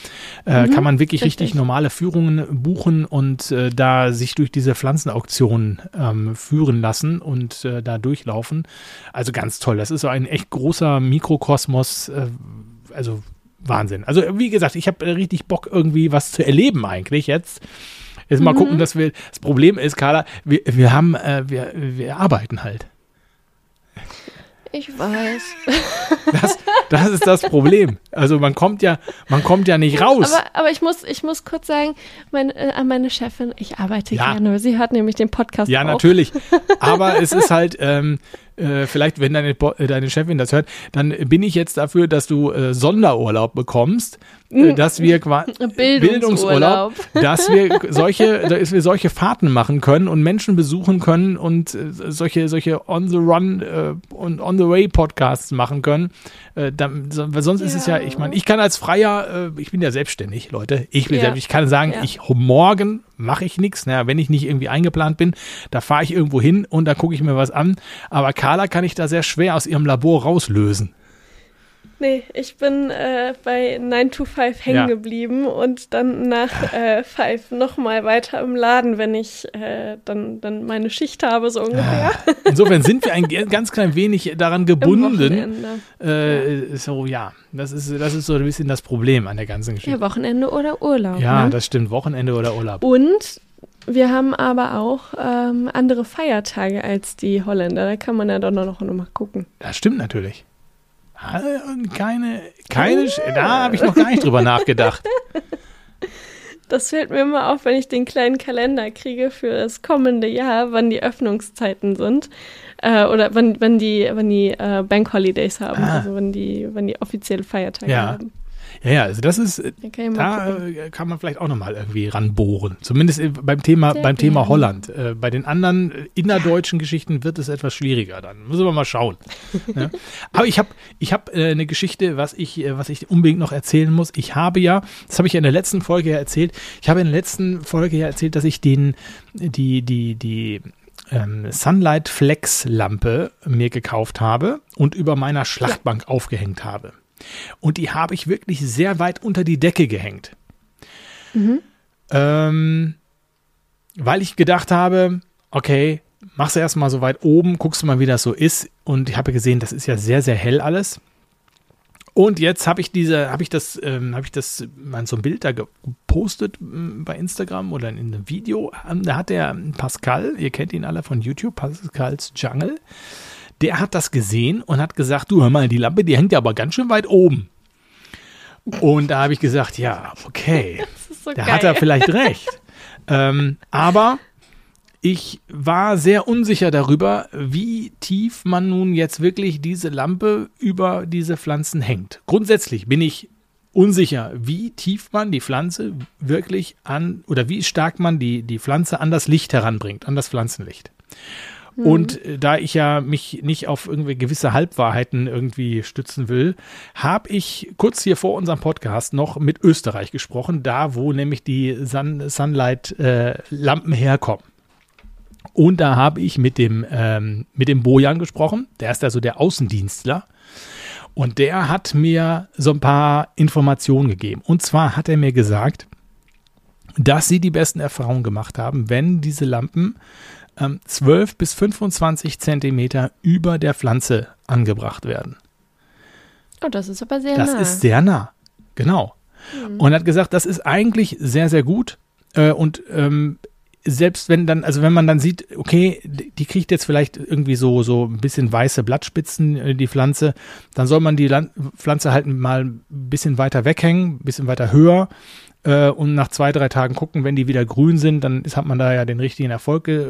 Äh, kann man wirklich richtig, Mhm, richtig. normale Führungen buchen und äh, da sich durch diese Pflanzenauktionen ähm, führen lassen und äh, da durchlaufen. Also ganz toll. Das ist so ein echt großer Mikrokosmos. Also Wahnsinn. Also wie gesagt, ich habe richtig Bock irgendwie was zu erleben eigentlich jetzt. Jetzt mal gucken, dass wir. Das Problem ist, Carla, wir, wir haben, äh, wir, wir arbeiten halt. Ich weiß. Das, das ist das Problem. Also man kommt ja, man kommt ja nicht raus. Aber, aber ich, muss, ich muss kurz sagen, mein, äh, an meine Chefin, ich arbeite Ja. gerne. Sie hört nämlich den Podcast Ja, auch. natürlich. Aber es ist halt, ähm, äh, vielleicht, wenn deine, Bo- äh, deine Chefin das hört, dann bin ich jetzt dafür, dass du äh, Sonderurlaub bekommst, äh, dass wir quasi Bildungsurlaub. dass wir solche, dass wir solche Fahrten machen können und Menschen besuchen können und äh, solche, solche on the run äh, und on the way Podcasts machen können. Äh, dann, sonst ist es ja, Ja. ich meine, ich kann als Freier, äh, ich bin ja selbstständig, Leute. Ich bin Ja. selbst, ich kann sagen, Ja. ich morgen mache ich nichts. Naja, wenn ich nicht irgendwie eingeplant bin, da fahre ich irgendwo hin und da gucke ich mir was an. Aber Carla kann ich da sehr schwer aus ihrem Labor rauslösen. Nee, ich bin äh, bei 9 to 5 hängen Ja. geblieben und dann nach äh, 5 nochmal weiter im Laden, wenn ich äh, dann, dann meine Schicht habe, so ungefähr. Insofern sind wir ein ganz klein wenig daran gebunden. Äh, So, ja, das ist, das ist so ein bisschen das Problem an der ganzen Geschichte. Ja, Wochenende oder Urlaub. Ja, ne? das stimmt. Wochenende oder Urlaub. Und wir haben aber auch ähm, andere Feiertage als die Holländer. Da kann man ja doch noch, noch mal gucken. Das stimmt natürlich. Ah, und Keine, keine, Sch- da habe ich noch gar nicht drüber nachgedacht. Das fällt mir immer auf, wenn ich den kleinen Kalender kriege für das kommende Jahr, wann die Öffnungszeiten sind. Äh, oder wann, wann die, wann die äh, Bank Holidays haben, Ah. also wann die, wann die offizielle Feiertage Ja. haben. Ja, ja, also das ist, äh, Da gucken. äh, kann man vielleicht auch nochmal irgendwie ranbohren. Zumindest äh, beim Thema, Sehr beim Thema. Holland. Äh, bei den anderen innerdeutschen Geschichten wird es etwas schwieriger dann. Müssen wir mal schauen. ja. Aber ich habe ich hab, äh, eine Geschichte, was ich, äh, was ich unbedingt noch erzählen muss. Ich habe ja, das habe ich ja in der letzten Folge ja erzählt, ich habe in der letzten Folge ja erzählt, dass ich den, die, die, die ähm, Sunlight Flex Lampe mir gekauft habe und über meiner Schlachtbank aufgehängt habe. Und die habe ich wirklich sehr weit unter die Decke gehängt. Ähm, weil ich gedacht habe, okay, machst du erstmal so weit oben, guckst mal, wie das so ist. Und ich habe gesehen, das ist ja sehr, sehr hell alles. Und jetzt habe ich diese, habe ich das, ähm, habe ich das, mal so ein Bild da gepostet ähm, bei Instagram oder in einem Video. Ähm, da hat der Pascal, ihr kennt ihn alle von YouTube, Pascals Jungle, der hat das gesehen und hat gesagt, du hör mal, die Lampe, die hängt ja aber ganz schön weit oben. Und da habe ich gesagt, ja, okay, so da geil. hat er vielleicht recht. ähm, aber ich war sehr unsicher darüber, wie tief man nun jetzt wirklich diese Lampe über diese Pflanzen hängt. Grundsätzlich bin ich unsicher, wie tief man die Pflanze wirklich an oder wie stark man die, die Pflanze an das Licht heranbringt, an das Pflanzenlicht. Und äh, da ich ja mich nicht auf irgendwie gewisse Halbwahrheiten irgendwie stützen will, habe ich kurz hier vor unserem Podcast noch mit Österreich gesprochen, da wo nämlich die Sun Sunlight-Lampen herkommen. Und da habe ich mit dem, ähm, mit dem Bojan gesprochen, der ist also der Außendienstler. Und der hat mir so ein paar Informationen gegeben. Und zwar hat er mir gesagt, dass sie die besten Erfahrungen gemacht haben, wenn diese Lampen ähm, 12 bis 25 Zentimeter über der Pflanze angebracht werden. Oh, das ist aber sehr Das nah. ist sehr nah. Genau. Und hat gesagt, das ist eigentlich sehr, sehr gut. Äh, und ähm, selbst wenn dann, also wenn man dann sieht, okay, die kriegt jetzt vielleicht irgendwie so, so ein bisschen weiße Blattspitzen, äh, die Pflanze, dann soll man die Land Pflanze halt mal ein bisschen weiter weghängen, ein bisschen weiter höher äh, und nach zwei, drei Tagen gucken, wenn die wieder grün sind, dann ist, hat man da ja den richtigen Erfolg äh,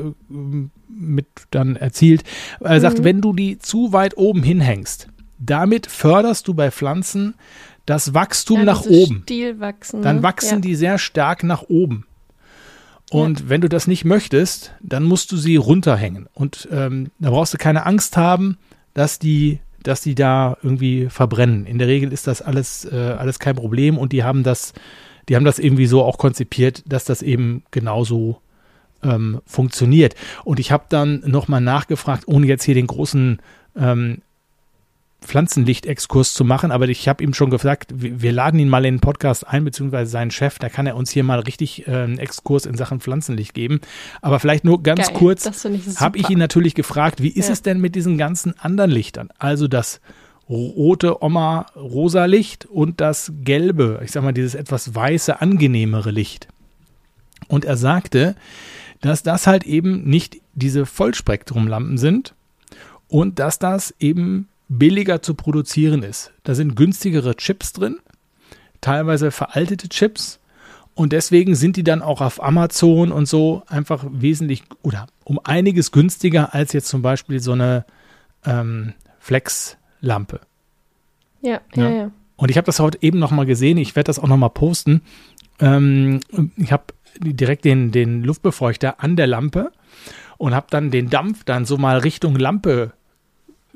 mit dann erzielt. Er mhm. sagt, wenn du die zu weit oben hinhängst, damit förderst du bei Pflanzen das Wachstum ja, nach oben. Stielwachsen, dann ne? wachsen ja. die sehr stark nach oben. Und ja. wenn du das nicht möchtest, dann musst du sie runterhängen. Und ähm, da brauchst du keine Angst haben, dass die, dass die da irgendwie verbrennen. In der Regel ist das alles, äh, alles kein Problem und die haben das, die haben das irgendwie so auch konzipiert, dass das eben genauso ähm, funktioniert. Und ich habe dann nochmal nachgefragt, ohne jetzt hier den großen ähm, Pflanzenlicht-Exkurs zu machen, aber ich habe ihm schon gesagt, wir laden ihn mal in den Podcast ein, beziehungsweise seinen Chef, da kann er uns hier mal richtig äh, einen Exkurs in Sachen Pflanzenlicht geben. Aber vielleicht nur ganz Geil, kurz, habe ich ihn natürlich gefragt, wie ist ja. es denn mit diesen ganzen anderen Lichtern? Also das rote Oma-rosa Licht und das gelbe, ich sag mal, dieses etwas weiße, angenehmere Licht. Und er sagte, dass das halt eben nicht diese Vollspektrumlampen sind und dass das eben billiger zu produzieren ist. Da sind günstigere Chips drin, teilweise veraltete Chips. Und deswegen sind die dann auch auf Amazon und so einfach wesentlich oder um einiges günstiger als jetzt zum Beispiel so eine ähm, Flex-Lampe. Ja, ja, ja, ja. Und ich habe das heute eben nochmal gesehen. Ich werde das auch nochmal posten. Ähm, ich habe direkt den, den Luftbefeuchter an der Lampe und habe dann den Dampf dann so mal Richtung Lampe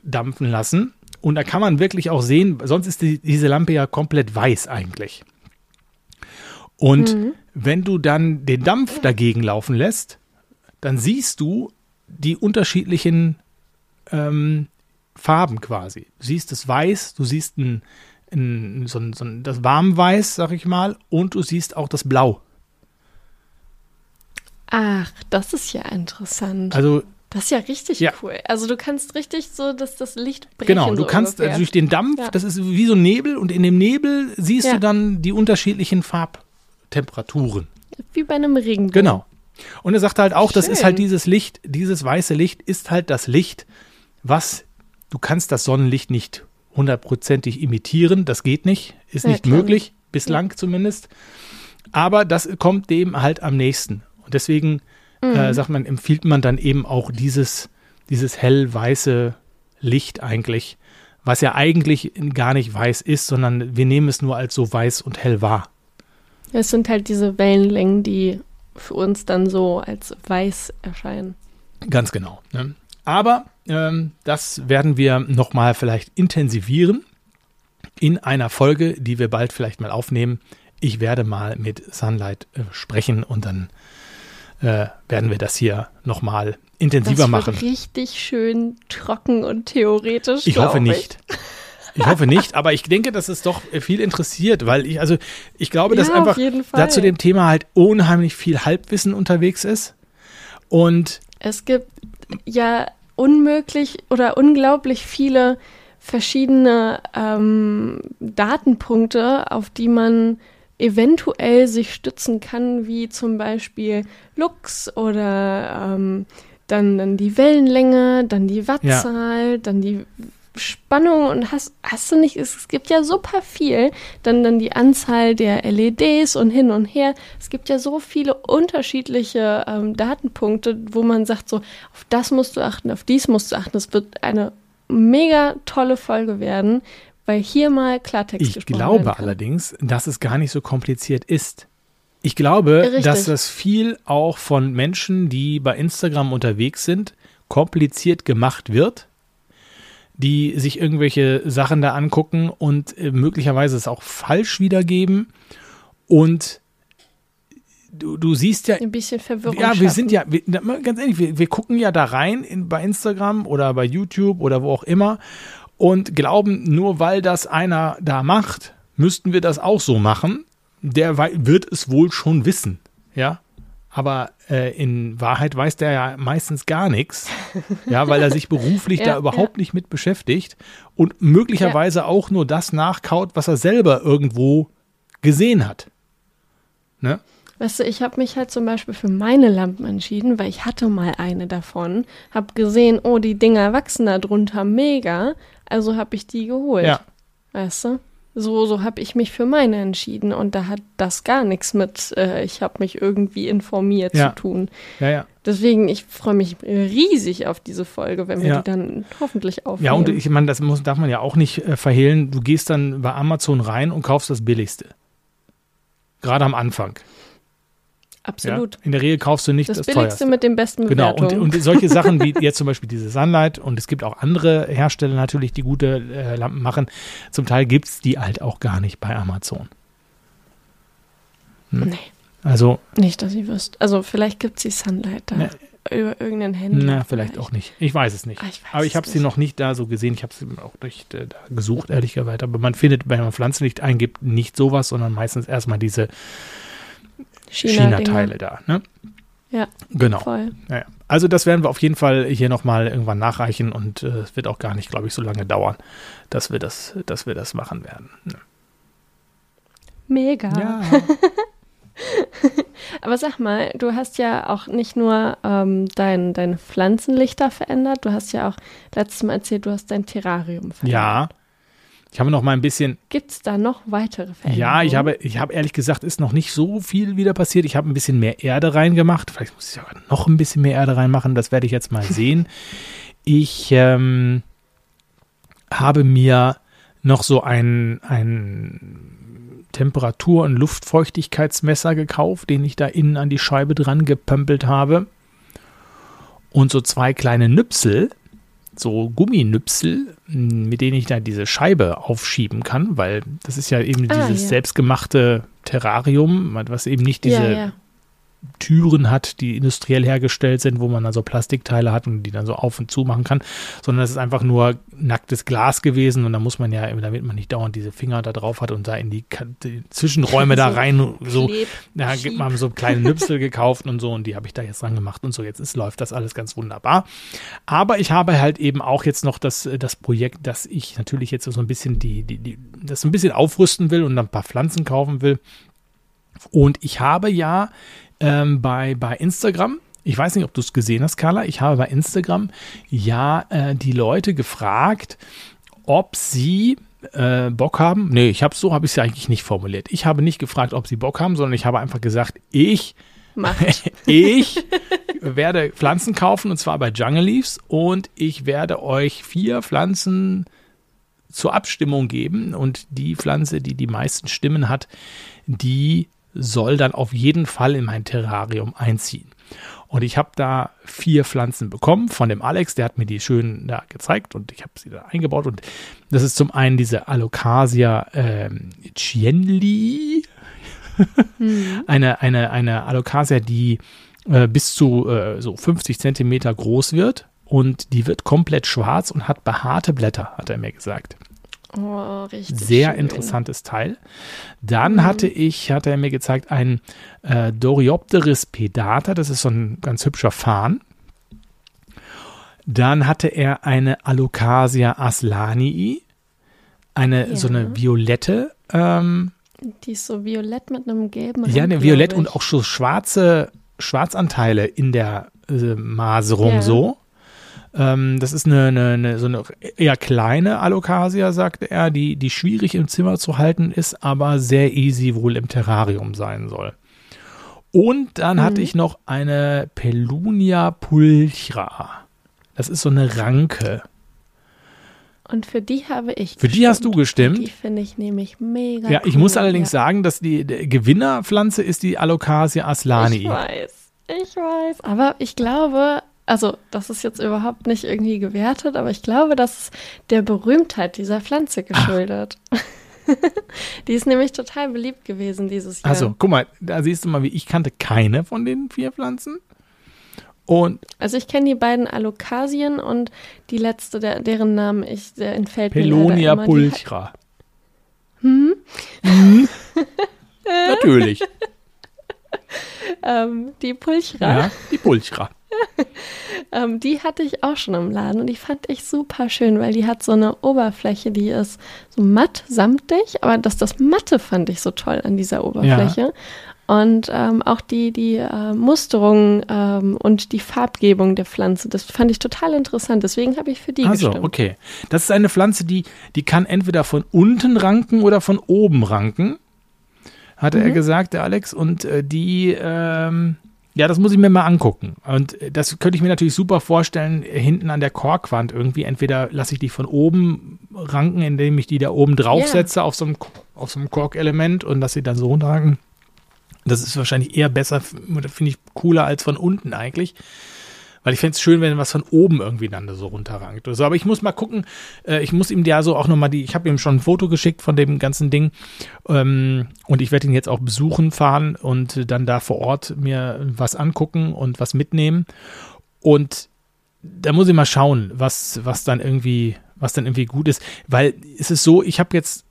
dampfen lassen. Und da kann man wirklich auch sehen, sonst ist die, diese Lampe ja komplett weiß eigentlich. Und mhm. wenn du dann den Dampf dagegen laufen lässt, dann siehst du die unterschiedlichen ähm, Farben quasi. Du siehst das Weiß, du siehst ein, ein, so ein, so ein, das Warmweiß, sag ich mal, und du siehst auch das Blau. Ach, das ist ja interessant. Also das ist ja richtig ja. cool. Also du kannst richtig so, dass das Licht brechen. Genau, du so kannst ungefähr. durch den Dampf, ja. das ist wie so Nebel und in dem Nebel siehst ja. du dann die unterschiedlichen Farbtemperaturen. Wie bei einem Regenbogen. Genau. Und er sagt halt auch, Schön. das ist halt dieses Licht, dieses weiße Licht ist halt das Licht, was du kannst das Sonnenlicht nicht hundertprozentig imitieren, das geht nicht, ist nicht möglich, bislang zumindest. Aber das kommt dem halt am nächsten. Und deswegen mhm. äh, sagt man, empfiehlt man dann eben auch dieses, dieses hellweiße Licht eigentlich, was ja eigentlich gar nicht weiß ist, sondern wir nehmen es nur als so weiß und hell wahr. Es sind halt diese Wellenlängen, die für uns dann so als weiß erscheinen. Ganz genau. Ne? Aber das werden wir nochmal vielleicht intensivieren in einer Folge, die wir bald vielleicht mal aufnehmen. Ich werde mal mit Sunlight äh, sprechen und dann äh, werden wir das hier nochmal intensiver das machen. Richtig schön trocken und theoretisch. Ich hoffe nicht. Ich hoffe nicht, aber ich denke, dass es doch viel interessiert, weil ich, also ich glaube, dass ja, einfach da zu dem Thema halt unheimlich viel Halbwissen unterwegs ist. Und es gibt ja unmöglich oder unglaublich viele verschiedene ähm, Datenpunkte, auf die man eventuell sich stützen kann, wie zum Beispiel Lux oder ähm, dann, dann die Wellenlänge, dann die Wattzahl, ja. dann die Spannung und hast, hast du nicht, es, es gibt ja super viel, dann, dann die Anzahl der LEDs und hin und her. Es gibt ja so viele unterschiedliche ähm, Datenpunkte, wo man sagt, so, auf das musst du achten, auf dies musst du achten. Es wird eine mega tolle Folge werden, weil hier mal Klartext Ich glaube allerdings, dass es gar nicht so kompliziert ist. Ich glaube, Richtig. dass das viel auch von Menschen, die bei Instagram unterwegs sind, kompliziert gemacht wird, die sich irgendwelche Sachen da angucken und äh, möglicherweise es auch falsch wiedergeben. Und du, du siehst ja. Ein bisschen Verwirrung. Ja, wir sind ja, wir, ganz ehrlich, wir, wir gucken ja da rein in, bei Instagram oder bei YouTube oder wo auch immer und glauben, nur weil das einer da macht, müssten wir das auch so machen. Der wird es wohl schon wissen, ja. Aber äh, in Wahrheit weiß der ja meistens gar nichts, ja, weil er sich beruflich ja, da überhaupt ja. nicht mit beschäftigt und möglicherweise ja. auch nur das nachkaut, was er selber irgendwo gesehen hat. Ne? Weißt du, ich habe mich halt zum Beispiel für meine Lampen entschieden, weil ich hatte mal eine davon, habe gesehen, oh, die Dinger wachsen da drunter mega, also habe ich die geholt. Ja. Weißt du? So, so habe ich mich für meine entschieden und da hat das gar nichts mit, äh, ich habe mich irgendwie informiert Ja. zu tun. Ja, ja. Deswegen, ich freue mich riesig auf diese Folge, wenn wir Ja. die dann hoffentlich aufnehmen. Ja, und ich meine, das muss, darf man ja auch nicht äh, verhehlen. Du gehst dann bei Amazon rein und kaufst das Billigste. Gerade am Anfang. Ja? Absolut. In der Regel kaufst du nicht das, Das, Billigste teuerste. mit den besten Genau, und, und solche Sachen wie jetzt zum Beispiel diese Sunlight und es gibt auch andere Hersteller natürlich, die gute äh, Lampen machen. Zum Teil gibt es die halt auch gar nicht bei Amazon. nee, Also, nicht, dass ihr wisst. Also vielleicht gibt es die Sunlight da Ne. über irgendeinen Händler. na, vielleicht auch nicht. Ich weiß es nicht. Ah, ich weiß Aber ich habe sie noch nicht da so gesehen. Ich habe sie auch nicht äh, da gesucht, ehrlicherweise. Aber man findet, wenn man Pflanzenlicht eingibt, nicht sowas, sondern meistens erstmal diese. China-Teile da. Ne? Ja, Genau. voll. Ja, ja. Also das werden wir auf jeden Fall hier nochmal irgendwann nachreichen und äh, es wird auch gar nicht, glaube ich, so lange dauern, dass wir das, dass wir das machen werden. Mega. Aber sag mal, du hast ja auch nicht nur ähm, dein, deine Pflanzenlichter verändert, du hast ja auch letztes Mal erzählt, du hast dein Terrarium verändert. ja. Ich habe noch mal ein bisschen, Gibt es da noch weitere Veränderungen? ja, ich habe, ich habe ehrlich gesagt, ist noch nicht so viel wieder passiert. Ich habe ein bisschen mehr Erde reingemacht. Vielleicht muss ich sogar noch ein bisschen mehr Erde reinmachen. Das werde ich jetzt mal sehen. Ich ähm, habe mir noch so ein, ein Temperatur- und Luftfeuchtigkeitsmesser gekauft, den ich da innen an die Scheibe dran gepömpelt habe. Und so zwei kleine Nüpsel, so Gumminüpsel, m, mit denen ich da diese Scheibe aufschieben kann, weil das ist ja eben Ah, dieses ja. selbstgemachte Terrarium, was eben nicht diese ja, ja. Türen hat, die industriell hergestellt sind, wo man dann so Plastikteile hat und die dann so auf und zu machen kann, sondern es ist einfach nur nacktes Glas gewesen und da muss man ja, damit man nicht dauernd diese Finger da drauf hat und da in die, die Zwischenräume da rein so Kleb, da Schieb. gibt man so kleine Nüpsel gekauft und so und die habe ich da jetzt dran gemacht und so. Jetzt ist, läuft das alles ganz wunderbar. Aber ich habe halt eben auch jetzt noch das, das Projekt, dass ich natürlich jetzt so ein bisschen die, die, die, das ein bisschen aufrüsten will und dann ein paar Pflanzen kaufen will. Und ich habe ja ähm, bei, bei Instagram, ich weiß nicht, ob du es gesehen hast, Carla, ich habe bei Instagram ja äh, die Leute gefragt, ob sie äh, Bock haben. Nee, ich habe so habe ich es ja eigentlich nicht formuliert. Ich habe nicht gefragt, ob sie Bock haben, sondern ich habe einfach gesagt, ich ich werde Pflanzen kaufen und zwar bei Jungle Leaves und ich werde euch vier Pflanzen zur Abstimmung geben und die Pflanze, die die meisten Stimmen hat, die soll dann auf jeden Fall in mein Terrarium einziehen. Und ich habe da vier Pflanzen bekommen von dem Alex, der hat mir die schön da gezeigt und ich habe sie da eingebaut. Und das ist zum einen diese Alocasia ähm, Chienli, eine, eine, eine Alocasia, die äh, bis zu äh, so 50 Zentimeter groß wird und die wird komplett schwarz und hat behaarte Blätter, hat er mir gesagt. Oh. Sehr schön. interessantes Teil. Dann hatte ich, hat er mir gezeigt, ein äh, Doriopteris pedata, das ist so ein ganz hübscher Farn. Dann hatte er eine Alocasia aslanii, eine Ja. so eine violette, ähm, Die ist so violett mit einem gelben ja, eine violett und auch so schwarze Schwarzanteile in der äh, Maserung Ja. so. Ähm, das ist eine, eine, eine so eine eher kleine Alocasia, sagte er, die, die schwierig im Zimmer zu halten ist, aber sehr easy wohl im Terrarium sein soll. Und dann hatte Mhm. ich noch eine Pelunia pulchra. Das ist so eine Ranke. Und für die habe ich Für die hast du gestimmt? Die finde ich nämlich mega Ja, ich cool. muss allerdings ja. sagen, dass die, die Gewinnerpflanze ist die Alocasia aslani. Ich weiß, ich weiß. Aber ich glaube, also das ist jetzt überhaupt nicht irgendwie gewertet, aber ich glaube, das ist der Berühmtheit dieser Pflanze geschuldet. Die ist nämlich total beliebt gewesen dieses Jahr. Also, guck mal, da siehst du mal, wie ich kannte keine von den vier Pflanzen. Und Also ich kenne die beiden Alokasien und die letzte, der, deren Namen ich, der entfällt mir Pelonia. Die pulchra. Hm? Natürlich. hat- Ähm, die Pulchra, Ja, die Pulchra. ähm, die hatte ich auch schon im Laden und die fand ich super schön, weil die hat so eine Oberfläche, die ist so matt, samtig, aber das, das Matte fand ich so toll an dieser Oberfläche. Und ähm, auch die, die äh, Musterung ähm, und die Farbgebung der Pflanze, das fand ich total interessant. Deswegen habe ich für die Also, gestimmt. okay. Das ist eine Pflanze, die, die kann entweder von unten ranken oder von oben ranken, hatte er gesagt, der Alex. Und äh, die, ähm, ja, das muss ich mir mal angucken. Und äh, das könnte ich mir natürlich super vorstellen, äh, hinten an der Korkwand irgendwie. Entweder lasse ich die von oben ranken, indem ich die da oben draufsetze auf so einem, auf so einem Korkelement und lasse sie dann so runterranken. Das ist wahrscheinlich eher besser, finde ich cooler als von unten eigentlich. Weil ich fände es schön, wenn was von oben irgendwie dann so runterrankt. oder so. aber ich muss mal gucken, äh, ich muss ihm ja so auch nochmal die, ich habe ihm schon ein Foto geschickt von dem ganzen Ding ähm, und ich werde ihn jetzt auch besuchen fahren und dann da vor Ort mir was angucken und was mitnehmen. Und da muss ich mal schauen, was, was dann irgendwie, was dann irgendwie gut ist. Weil es ist so, ich habe jetzt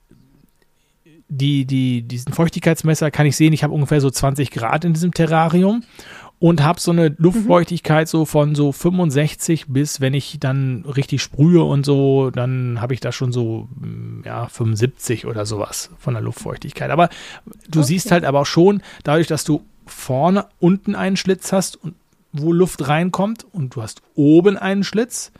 die, die, diesen Feuchtigkeitsmesser kann ich sehen, ich habe ungefähr so 20 Grad in diesem Terrarium und habe so eine Luftfeuchtigkeit so von so 65 bis, wenn ich dann richtig sprühe und so, dann habe ich da schon so, mm, ja, 75 oder sowas von der Luftfeuchtigkeit. Aber du Okay. siehst halt aber auch schon, dadurch, dass du vorne unten einen Schlitz hast, und wo Luft reinkommt und du hast oben einen Schlitz,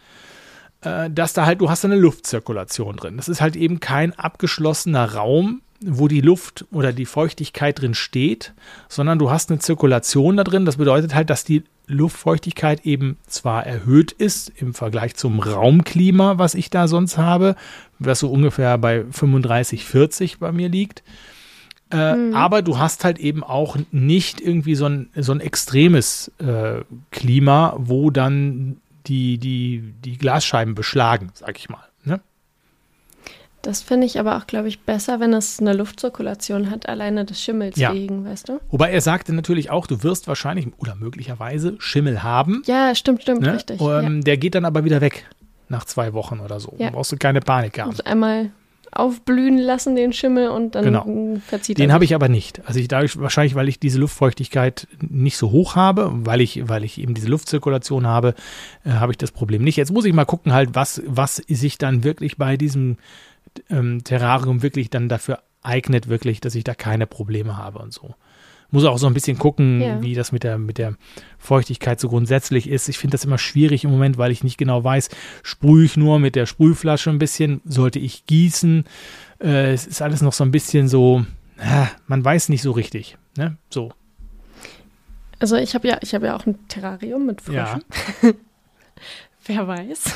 äh, dass da halt, du hast eine Luftzirkulation drin. Das ist halt eben kein abgeschlossener Raum, wo die Luft oder die Feuchtigkeit drin steht, sondern du hast eine Zirkulation da drin. Das bedeutet halt, dass die Luftfeuchtigkeit eben zwar erhöht ist im Vergleich zum Raumklima, was ich da sonst habe, was so ungefähr bei 35, 40 bei mir liegt. Äh, Aber du hast halt eben auch nicht irgendwie so ein, so ein extremes äh, Klima, wo dann die, die, die Glasscheiben beschlagen, sag ich mal. Das finde ich aber auch, glaube ich, besser, wenn es eine Luftzirkulation hat, alleine des Schimmels Ja. wegen, weißt du? Wobei er sagte natürlich auch, du wirst wahrscheinlich oder möglicherweise Schimmel haben. Ja, stimmt, stimmt, Ne? richtig. Ähm, Der geht dann aber wieder weg nach zwei Wochen oder so. Ja. Da brauchst du keine Panik ja. haben. Muss einmal aufblühen lassen, den Schimmel, und dann Genau. verzieht Den habe ich aber nicht. Also ich dadurch wahrscheinlich, weil ich diese Luftfeuchtigkeit nicht so hoch habe, weil ich, weil ich eben diese Luftzirkulation habe, äh, habe ich das Problem nicht. Jetzt muss ich mal gucken, halt, was, was sich dann wirklich bei diesem ähm, Terrarium wirklich dann dafür eignet, wirklich, dass ich da keine Probleme habe und so. Muss auch so ein bisschen gucken, Ja. wie das mit der, mit der Feuchtigkeit so grundsätzlich ist. Ich finde das immer schwierig im Moment, weil ich nicht genau weiß, sprühe ich nur mit der Sprühflasche ein bisschen, sollte ich gießen. Äh, es ist alles noch so ein bisschen so, ah, man weiß nicht so richtig. Ne? So. Also ich habe ja, ich habe ja auch ein Terrarium mit Ja. Wer weiß.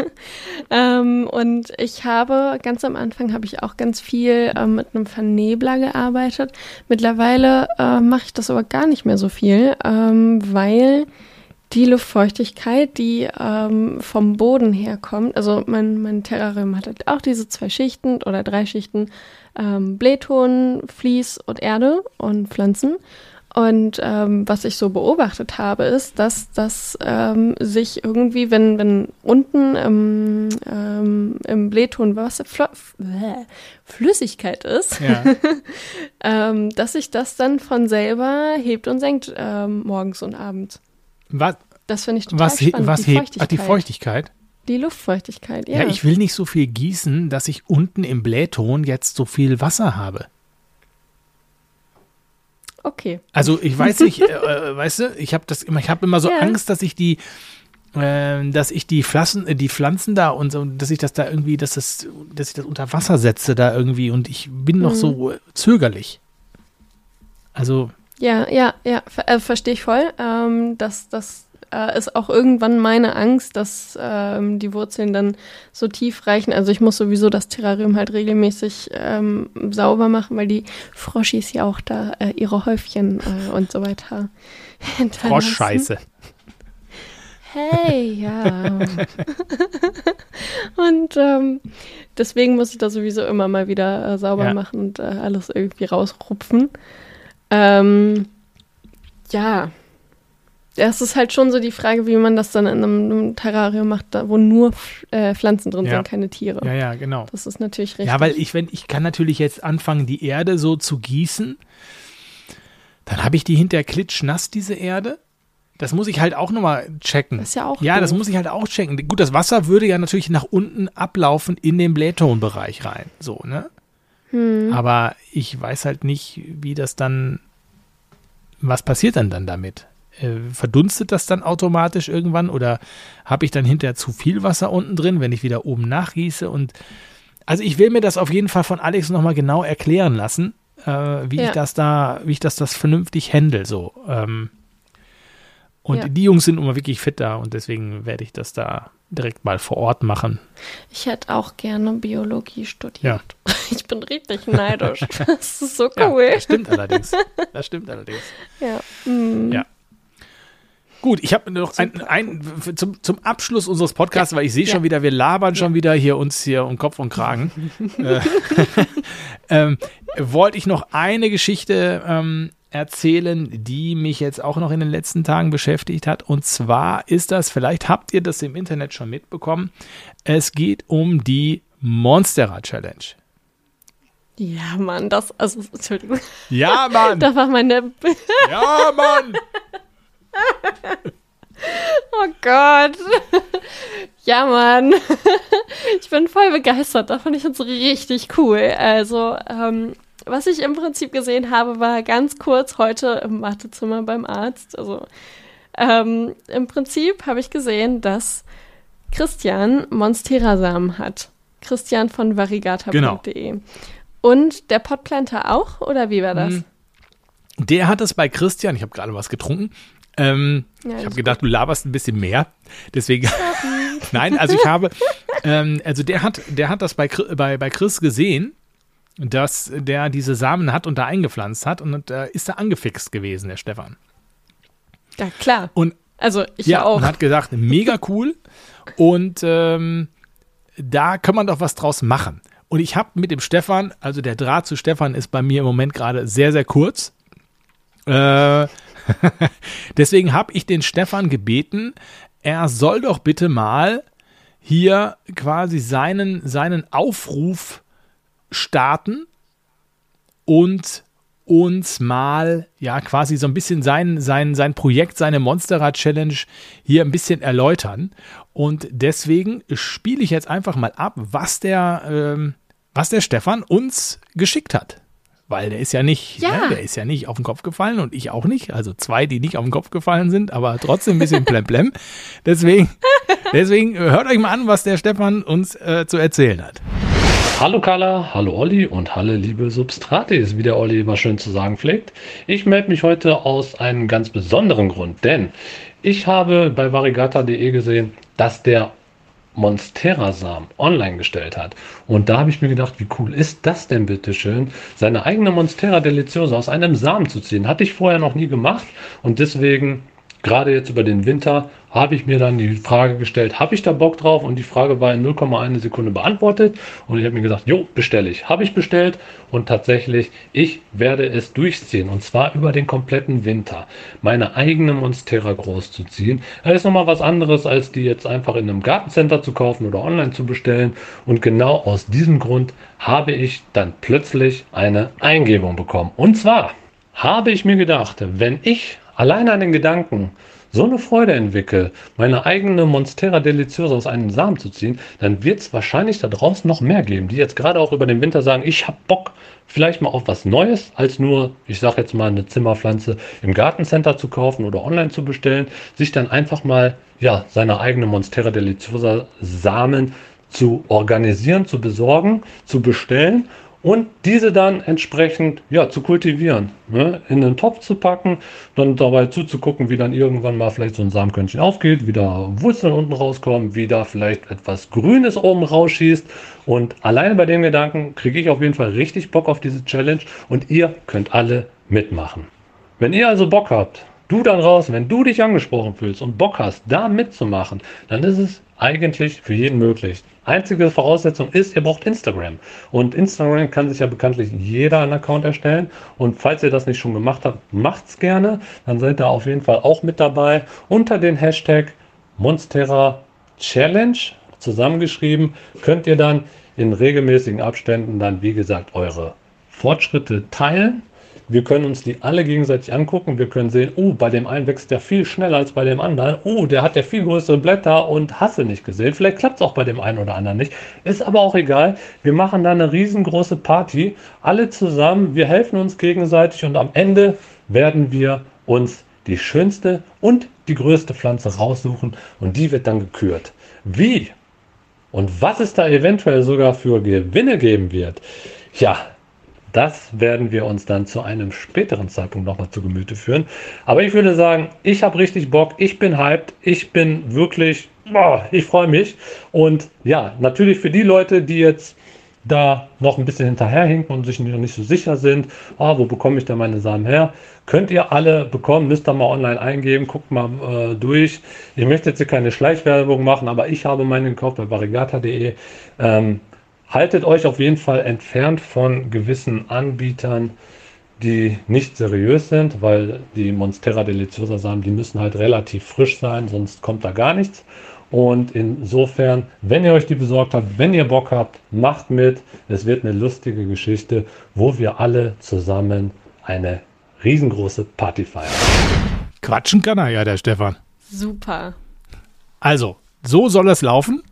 ähm, und ich habe ganz am Anfang habe ich auch ganz viel ähm, mit einem Vernebler gearbeitet. Mittlerweile äh, mache ich das aber gar nicht mehr so viel, ähm, weil die Luftfeuchtigkeit, die ähm, vom Boden herkommt, also mein, mein Terrarium hat halt auch diese zwei Schichten oder drei Schichten ähm, Blähton, Vlies und Erde und Pflanzen. Und ähm, was ich so beobachtet habe, ist, dass das ähm, sich irgendwie, wenn, wenn unten im, ähm, im Blähton Wasser, Flo Bäh, Flüssigkeit ist, Ja. ähm, dass sich das dann von selber hebt und senkt ähm, morgens und abends. Was, Das finde ich total was, spannend. was die hebt? Ach, die Feuchtigkeit. Die Luftfeuchtigkeit, Ja. ja. ich will nicht so viel gießen, dass ich unten im Blähton jetzt so viel Wasser habe. Okay. Also ich weiß nicht, äh, äh, weißt du, ich habe das immer, ich habe immer so Ja. Angst, dass ich die, äh, dass ich die Pflanzen, äh, die Pflanzen da und so, dass ich das da irgendwie, dass das, dass ich das unter Wasser setze da irgendwie und ich bin noch Mhm. so äh, zögerlich. Also Ja, ja, ja, ver äh, verstehe ich voll. Ähm, das das äh, ist auch irgendwann meine Angst, dass ähm, die Wurzeln dann so tief reichen. Also ich muss sowieso das Terrarium halt regelmäßig ähm, sauber machen, weil die Froschis ja auch da äh, ihre Häufchen äh, und so weiter hinterlassen. Froschscheiße. Hey, ja. und ähm, deswegen muss ich das sowieso immer mal wieder äh, sauber Ja. machen und äh, alles irgendwie rausrupfen. Ähm, ja. Es ist halt schon so die Frage, wie man das dann in einem, Terrarium macht, da, wo nur äh, Pflanzen drin Ja. sind, keine Tiere. Ja, ja, genau. Das ist natürlich richtig. Ja, weil ich, wenn ich kann natürlich jetzt anfangen, die Erde so zu gießen, dann habe ich die hinterher klitschnass, diese Erde. Das muss ich halt auch nochmal checken. Das ist ja auch Ja, das doof. muss ich halt auch checken. Gut, das Wasser würde ja natürlich nach unten ablaufen in den Blähtonbereich rein. So, ne? Hm. Aber ich weiß halt nicht, wie das dann was passiert dann dann damit? Äh, verdunstet das dann automatisch irgendwann oder habe ich dann hinterher zu viel Wasser unten drin, wenn ich wieder oben nachgieße? Und also ich will mir das auf jeden Fall von Alex nochmal genau erklären lassen, äh, wie ja. ich das da, wie ich das, das vernünftig handle. So. Ähm, und ja. die Jungs sind immer wirklich fit da und deswegen werde ich das da direkt mal vor Ort machen. Ich hätte auch gerne Biologie studiert. Ja. Ich bin richtig neidisch. Das ist so cool. Ja, das stimmt allerdings. Das stimmt allerdings. Ja. Mhm. Ja. Gut, ich habe noch ein, ein, zum, zum Abschluss unseres Podcasts, ja. weil ich sehe schon wieder, wir labern ja. schon wieder hier uns hier um Kopf und Kragen. Äh, ähm, wollte ich noch eine Geschichte ähm, erzählen, die mich jetzt auch noch in den letzten Tagen beschäftigt hat. Und zwar ist das, vielleicht habt ihr das im Internet schon mitbekommen, es geht um die Monstera Challenge. Ja, Mann, das, also, Entschuldigung. Ja, Mann. da war meine. ja, Mann. Oh Gott. Ja, Mann. Ich bin voll begeistert. Da fand ich uns richtig cool. Also, ähm, was ich im Prinzip gesehen habe, war ganz kurz heute im Wartezimmer beim Arzt. Also, ähm, im Prinzip habe ich gesehen, dass Christian Monstera-Samen hat. Christian von varigata.de. Genau. Und der Potplanter auch, oder wie war das? Hm. Der hat es bei Christian, ich habe gerade was getrunken, ähm, ja, ich habe gedacht, du laberst ein bisschen mehr. Deswegen. Nein, also ich habe, ähm, also der hat, der hat das bei, bei, bei Chris gesehen, dass der diese Samen hat und da eingepflanzt hat und äh, ist da angefixt gewesen, der Stefan. Ja, klar. Und also ich ja, auch. Und hat gesagt, mega cool. und ähm, da kann man doch was draus machen. Und ich habe mit dem Stefan, also der Draht zu Stefan ist bei mir im Moment gerade sehr, sehr kurz. Äh, Deswegen habe ich den Stefan gebeten, er soll doch bitte mal hier quasi seinen, seinen Aufruf starten und uns mal, ja, quasi so ein bisschen sein, sein, sein Projekt, seine Monsterrad Challenge hier ein bisschen erläutern. Und deswegen spiele ich jetzt einfach mal ab, was der, ähm, was der Stefan uns geschickt hat weil der ist ja nicht, ja. Ne, der ist ja nicht auf den Kopf gefallen und ich auch nicht. Also zwei, die nicht auf den Kopf gefallen sind, aber trotzdem ein bisschen plemplem. Deswegen, deswegen hört euch mal an, was der Stefan uns äh, zu erzählen hat. Hallo Carla, hallo Olli und hallo liebe Substratis, wie der Olli immer schön zu sagen pflegt. Ich melde mich heute aus einem ganz besonderen Grund, denn ich habe bei varigata.de gesehen, dass der Monstera-Samen online gestellt hat. Und da habe ich mir gedacht, wie cool ist das denn bitte schön, seine eigene Monstera Deliciosa aus einem Samen zu ziehen. Hatte ich vorher noch nie gemacht und deswegen gerade jetzt über den Winter habe ich mir dann die Frage gestellt, habe ich da Bock drauf? Und die Frage war in 0,1 Sekunde beantwortet. Und ich habe mir gesagt, jo, bestelle ich. Habe ich bestellt und tatsächlich, ich werde es durchziehen. Und zwar über den kompletten Winter. Meine eigene Monstera groß zu ziehen. Das ist nochmal was anderes, als die jetzt einfach in einem Gartencenter zu kaufen oder online zu bestellen. Und genau aus diesem Grund habe ich dann plötzlich eine Eingebung bekommen. Und zwar habe ich mir gedacht, wenn ich allein an den Gedanken so eine Freude entwickle, meine eigene Monstera Deliciosa aus einem Samen zu ziehen, dann wird es wahrscheinlich da draußen noch mehr geben, die jetzt gerade auch über den Winter sagen, ich habe Bock vielleicht mal auf was Neues, als nur, ich sage jetzt mal, eine Zimmerpflanze im Gartencenter zu kaufen oder online zu bestellen, sich dann einfach mal ja, seine eigene Monstera Deliciosa Samen zu organisieren, zu besorgen, zu bestellen und diese dann entsprechend ja, zu kultivieren, ne? in den Topf zu packen, dann dabei zuzugucken, wie dann irgendwann mal vielleicht so ein Samenkörnchen aufgeht, wie da Wurzeln unten rauskommen, wie da vielleicht etwas Grünes oben rausschießt. Und alleine bei dem Gedanken kriege ich auf jeden Fall richtig Bock auf diese Challenge und ihr könnt alle mitmachen. Wenn ihr also Bock habt, du dann raus, wenn du dich angesprochen fühlst und Bock hast, da mitzumachen, dann ist es eigentlich für jeden möglich. Einzige Voraussetzung ist, ihr braucht Instagram. Und Instagram kann sich ja bekanntlich jeder einen Account erstellen. Und falls ihr das nicht schon gemacht habt, macht's gerne. Dann seid ihr auf jeden Fall auch mit dabei. Unter den Hashtag Monstera Challenge zusammengeschrieben, könnt ihr dann in regelmäßigen Abständen dann, wie gesagt, eure Fortschritte teilen wir können uns die alle gegenseitig angucken. Wir können sehen, oh, bei dem einen wächst der viel schneller als bei dem anderen. Oh, der hat ja viel größere Blätter und hasse nicht gesehen. Vielleicht klappt es auch bei dem einen oder anderen nicht. Ist aber auch egal. Wir machen da eine riesengroße Party. Alle zusammen. Wir helfen uns gegenseitig und am Ende werden wir uns die schönste und die größte Pflanze raussuchen und die wird dann gekürt. Wie und was es da eventuell sogar für Gewinne geben wird, ja, das werden wir uns dann zu einem späteren Zeitpunkt nochmal zu Gemüte führen. Aber ich würde sagen, ich habe richtig Bock, ich bin hyped, ich bin wirklich, boah, ich freue mich. Und ja, natürlich für die Leute, die jetzt da noch ein bisschen hinterherhinken und sich noch nicht so sicher sind, oh, wo bekomme ich denn meine Samen her? Könnt ihr alle bekommen, müsst ihr mal online eingeben, guckt mal äh, durch. Ich möchte jetzt hier keine Schleichwerbung machen, aber ich habe meinen gekauft bei varigata.de. Ähm, haltet euch auf jeden Fall entfernt von gewissen Anbietern, die nicht seriös sind, weil die Monstera Deliciosa Samen, die müssen halt relativ frisch sein, sonst kommt da gar nichts. Und insofern, wenn ihr euch die besorgt habt, wenn ihr Bock habt, macht mit. Es wird eine lustige Geschichte, wo wir alle zusammen eine riesengroße Party feiern. Quatschen kann er ja, der Stefan. Super. Also, so soll es laufen.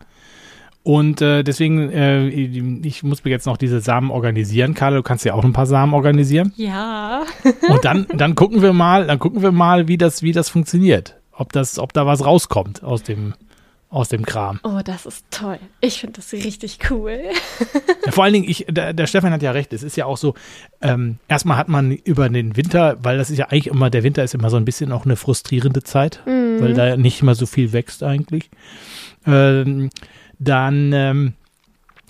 Und äh, deswegen, äh, ich muss mir jetzt noch diese Samen organisieren. Karl, du kannst ja auch ein paar Samen organisieren. Ja. Und dann, dann gucken wir mal, dann gucken wir mal, wie das, wie das funktioniert. Ob das, ob da was rauskommt aus dem, aus dem Kram. Oh, das ist toll. Ich finde das richtig cool. Ja, vor allen Dingen, ich, der, der, Stefan hat ja recht, es ist ja auch so, ähm, erstmal hat man über den Winter, weil das ist ja eigentlich immer, der Winter ist immer so ein bisschen auch eine frustrierende Zeit, mhm. weil da nicht immer so viel wächst eigentlich. Ähm, dann ähm,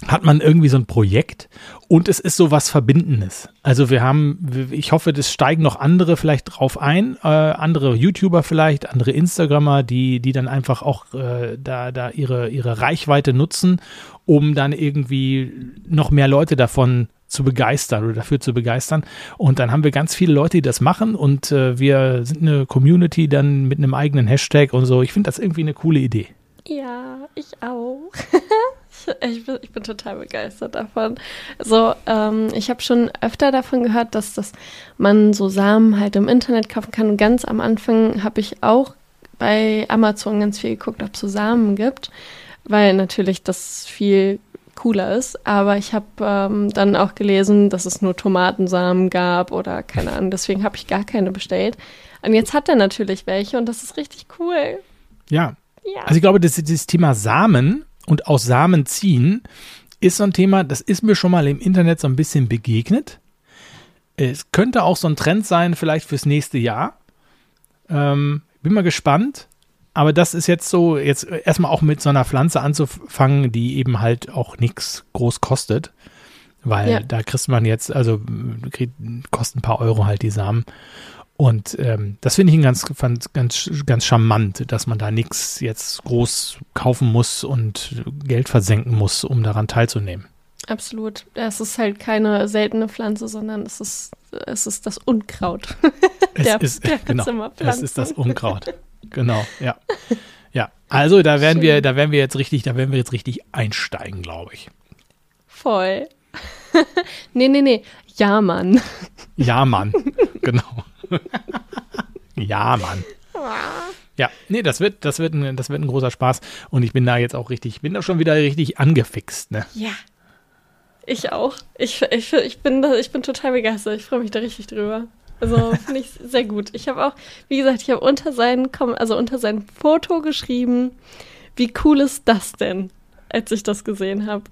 hat man irgendwie so ein Projekt und es ist so was Verbindendes. Also wir haben, ich hoffe, das steigen noch andere vielleicht drauf ein, äh, andere YouTuber vielleicht, andere Instagrammer, die, die dann einfach auch äh, da, da ihre, ihre Reichweite nutzen, um dann irgendwie noch mehr Leute davon zu begeistern oder dafür zu begeistern. Und dann haben wir ganz viele Leute, die das machen und äh, wir sind eine Community dann mit einem eigenen Hashtag und so. Ich finde das irgendwie eine coole Idee. Ja, ich auch. ich, bin, ich bin total begeistert davon. Also, ähm, ich habe schon öfter davon gehört, dass das man so Samen halt im Internet kaufen kann. Und ganz am Anfang habe ich auch bei Amazon ganz viel geguckt, ob es so Samen gibt, weil natürlich das viel cooler ist. Aber ich habe ähm, dann auch gelesen, dass es nur Tomatensamen gab oder keine Ahnung. Deswegen habe ich gar keine bestellt. Und jetzt hat er natürlich welche und das ist richtig cool. Ja. Ja. Also ich glaube, das, das Thema Samen und aus Samen ziehen ist so ein Thema, das ist mir schon mal im Internet so ein bisschen begegnet. Es könnte auch so ein Trend sein, vielleicht fürs nächste Jahr. Ähm, bin mal gespannt. Aber das ist jetzt so, jetzt erstmal auch mit so einer Pflanze anzufangen, die eben halt auch nichts groß kostet. Weil ja. da kriegt man jetzt, also kriegt, kostet ein paar Euro halt die Samen. Und ähm, das finde ich ganz, ganz, ganz charmant, dass man da nichts jetzt groß kaufen muss und Geld versenken muss, um daran teilzunehmen. Absolut. Es ist halt keine seltene Pflanze, sondern es ist, es ist das Unkraut. Es der, ist, der genau, es ist das Unkraut. Genau, ja. Ja, also da werden Schön. wir, da werden wir jetzt richtig, da werden wir jetzt richtig einsteigen, glaube ich. Voll. nee, nee, nee. Ja, Mann. Ja, Mann. Genau. ja, Mann. Ja, nee, das wird, das wird, ein, das wird ein großer Spaß. Und ich bin da jetzt auch richtig, ich bin da schon wieder richtig angefixt, ne? Ja. Ich auch. Ich, ich, ich, bin, ich bin total begeistert. Ich freue mich da richtig drüber. Also finde ich sehr gut. Ich habe auch, wie gesagt, ich habe unter sein, also unter sein Foto geschrieben, wie cool ist das denn, als ich das gesehen habe.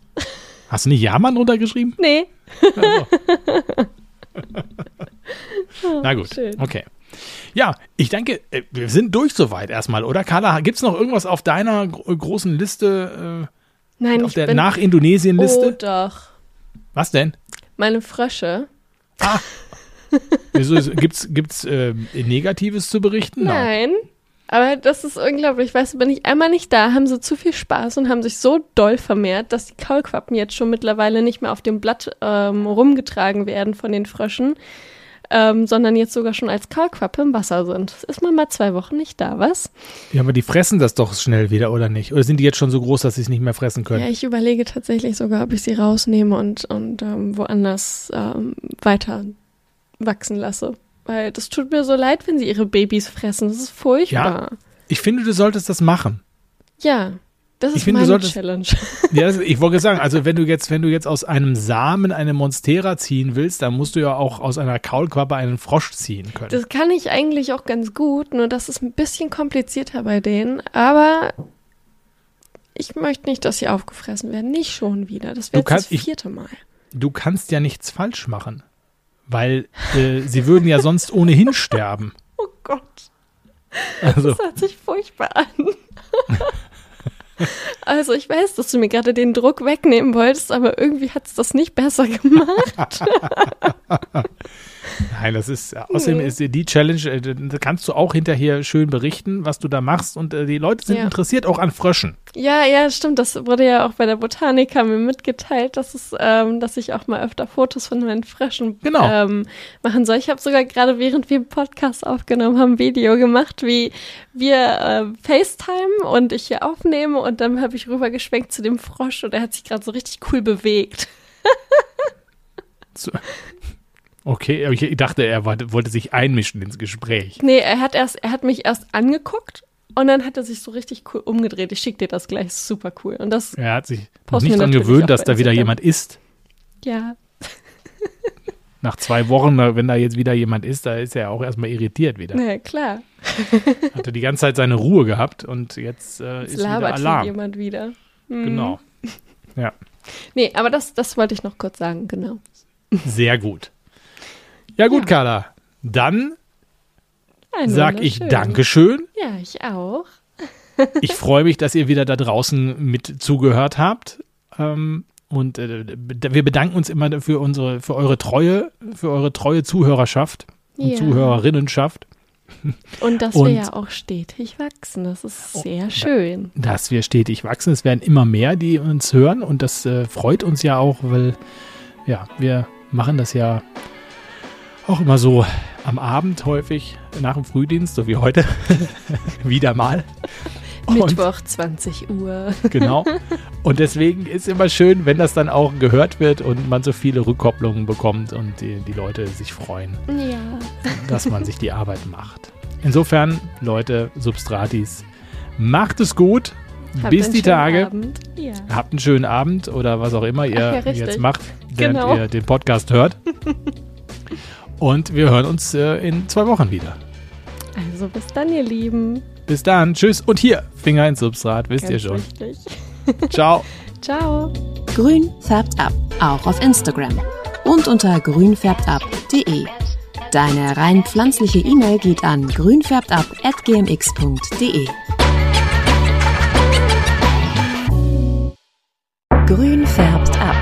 Hast du nicht Ja-Mann runtergeschrieben? Nee. Also. Na gut, Schön. okay. Ja, ich denke, äh, wir sind durch soweit erstmal, oder? Carla, gibt es noch irgendwas auf deiner großen Liste? Äh, Nein, auf der nach Indonesien-Liste? Oh, doch. Was denn? Meine Frösche. Ah. Wieso gibt's gibt's äh, Negatives zu berichten? Nein. Nein. Aber das ist unglaublich. Weißt du, bin ich einmal nicht da, haben sie zu viel Spaß und haben sich so doll vermehrt, dass die Kaulquappen jetzt schon mittlerweile nicht mehr auf dem Blatt ähm, rumgetragen werden von den Fröschen, ähm, sondern jetzt sogar schon als Kaulquappe im Wasser sind. Ist man mal zwei Wochen nicht da, was? Ja, aber die fressen das doch schnell wieder, oder nicht? Oder sind die jetzt schon so groß, dass sie es nicht mehr fressen können? Ja, ich überlege tatsächlich sogar, ob ich sie rausnehme und, und ähm, woanders ähm, weiter wachsen lasse. Weil das tut mir so leid, wenn sie ihre Babys fressen. Das ist furchtbar. Ja, ich finde, du solltest das machen. Ja. Das ist Ich finde, meine solltest- Challenge. Ja, das, ich wollte sagen, also wenn du jetzt, wenn du jetzt aus einem Samen eine Monstera ziehen willst, dann musst du ja auch aus einer Kaulquappe einen Frosch ziehen können. Das kann ich eigentlich auch ganz gut, nur das ist ein bisschen komplizierter bei denen. Aber ich möchte nicht, dass sie aufgefressen werden. Nicht schon wieder. Das wäre das ich- vierte Mal. du kannst ja nichts falsch machen, weil äh, sie würden ja sonst ohnehin sterben. Oh Gott, Also das hört sich furchtbar an. Also ich weiß, dass du mir gerade den Druck wegnehmen wolltest, aber irgendwie hat es das nicht besser gemacht. Nein, das ist, außerdem Nee. ist die Challenge, äh, da kannst du auch hinterher schön berichten, was du da machst und äh, die Leute sind Ja. interessiert auch an Fröschen. Ja, ja, stimmt. Das wurde ja auch bei der Botanica mir mitgeteilt, dass es, ähm, dass ich auch mal öfter Fotos von meinen Fröschen Genau. ähm, machen soll. Ich habe sogar gerade, während wir einen Podcast aufgenommen haben, ein Video gemacht, wie wir äh, FaceTime und ich hier aufnehme und dann habe ich rübergeschwenkt zu dem Frosch und er hat sich gerade so richtig cool bewegt. So. Okay, aber ich dachte, er wollte, sich einmischen ins Gespräch. Nee, er hat erst, er hat mich erst angeguckt und dann hat er sich so richtig cool umgedreht. Ich schicke dir das gleich, super cool. Und das, Er hat sich nicht daran gewöhnt, dass da wieder jemand ist. ja, Nach zwei Wochen, wenn da jetzt wieder jemand ist, da ist er auch erstmal irritiert wieder. na klar. Hatte die ganze Zeit seine Ruhe gehabt und jetzt äh, ist wieder Alarm. jemand wieder. Mhm. Genau. Ja, Nee, aber das, das wollte ich noch kurz sagen, genau. sehr gut. Ja gut, Ja. Carla. Dann Ein sag ich. Dankeschön. Ja, ich auch. Ich freue mich, dass ihr wieder da draußen mit zugehört habt. Ähm, und äh, wir bedanken uns immer für unsere, für eure Treue, für eure treue Zuhörerschaft und Ja. Zuhörerinnenschaft, Und dass Und- wir ja auch stetig wachsen. Das ist sehr schön. dass wir stetig wachsen. Es werden immer mehr, die uns hören und das äh, freut uns ja auch, weil ja, wir machen das ja auch immer so am Abend häufig nach dem Frühdienst, so wie heute. Wieder mal. Und- Mittwoch, 20 Uhr. Genau. Und deswegen ist immer schön, wenn das dann auch gehört wird und man so viele Rückkopplungen bekommt und die, die Leute sich freuen, Ja. dass man sich die Arbeit macht. Insofern, Leute, Substratis, macht es gut. Habt bis die Tage. Ja. Habt einen schönen Abend oder was auch immer ihr Ach ja, jetzt macht, während Genau. ihr den Podcast hört. Und wir hören uns äh, in zwei Wochen wieder. Also bis dann, ihr Lieben. Bis dann. Tschüss. Und hier, Finger ins Substrat, wisst ihr Ganz schon. wichtig. Ciao. Ciao. Grün färbt ab, auch auf Instagram. Und unter grünfärbtab.de. Deine rein pflanzliche E-Mail geht an grünfärbtab.gmx.de. Grün färbt ab.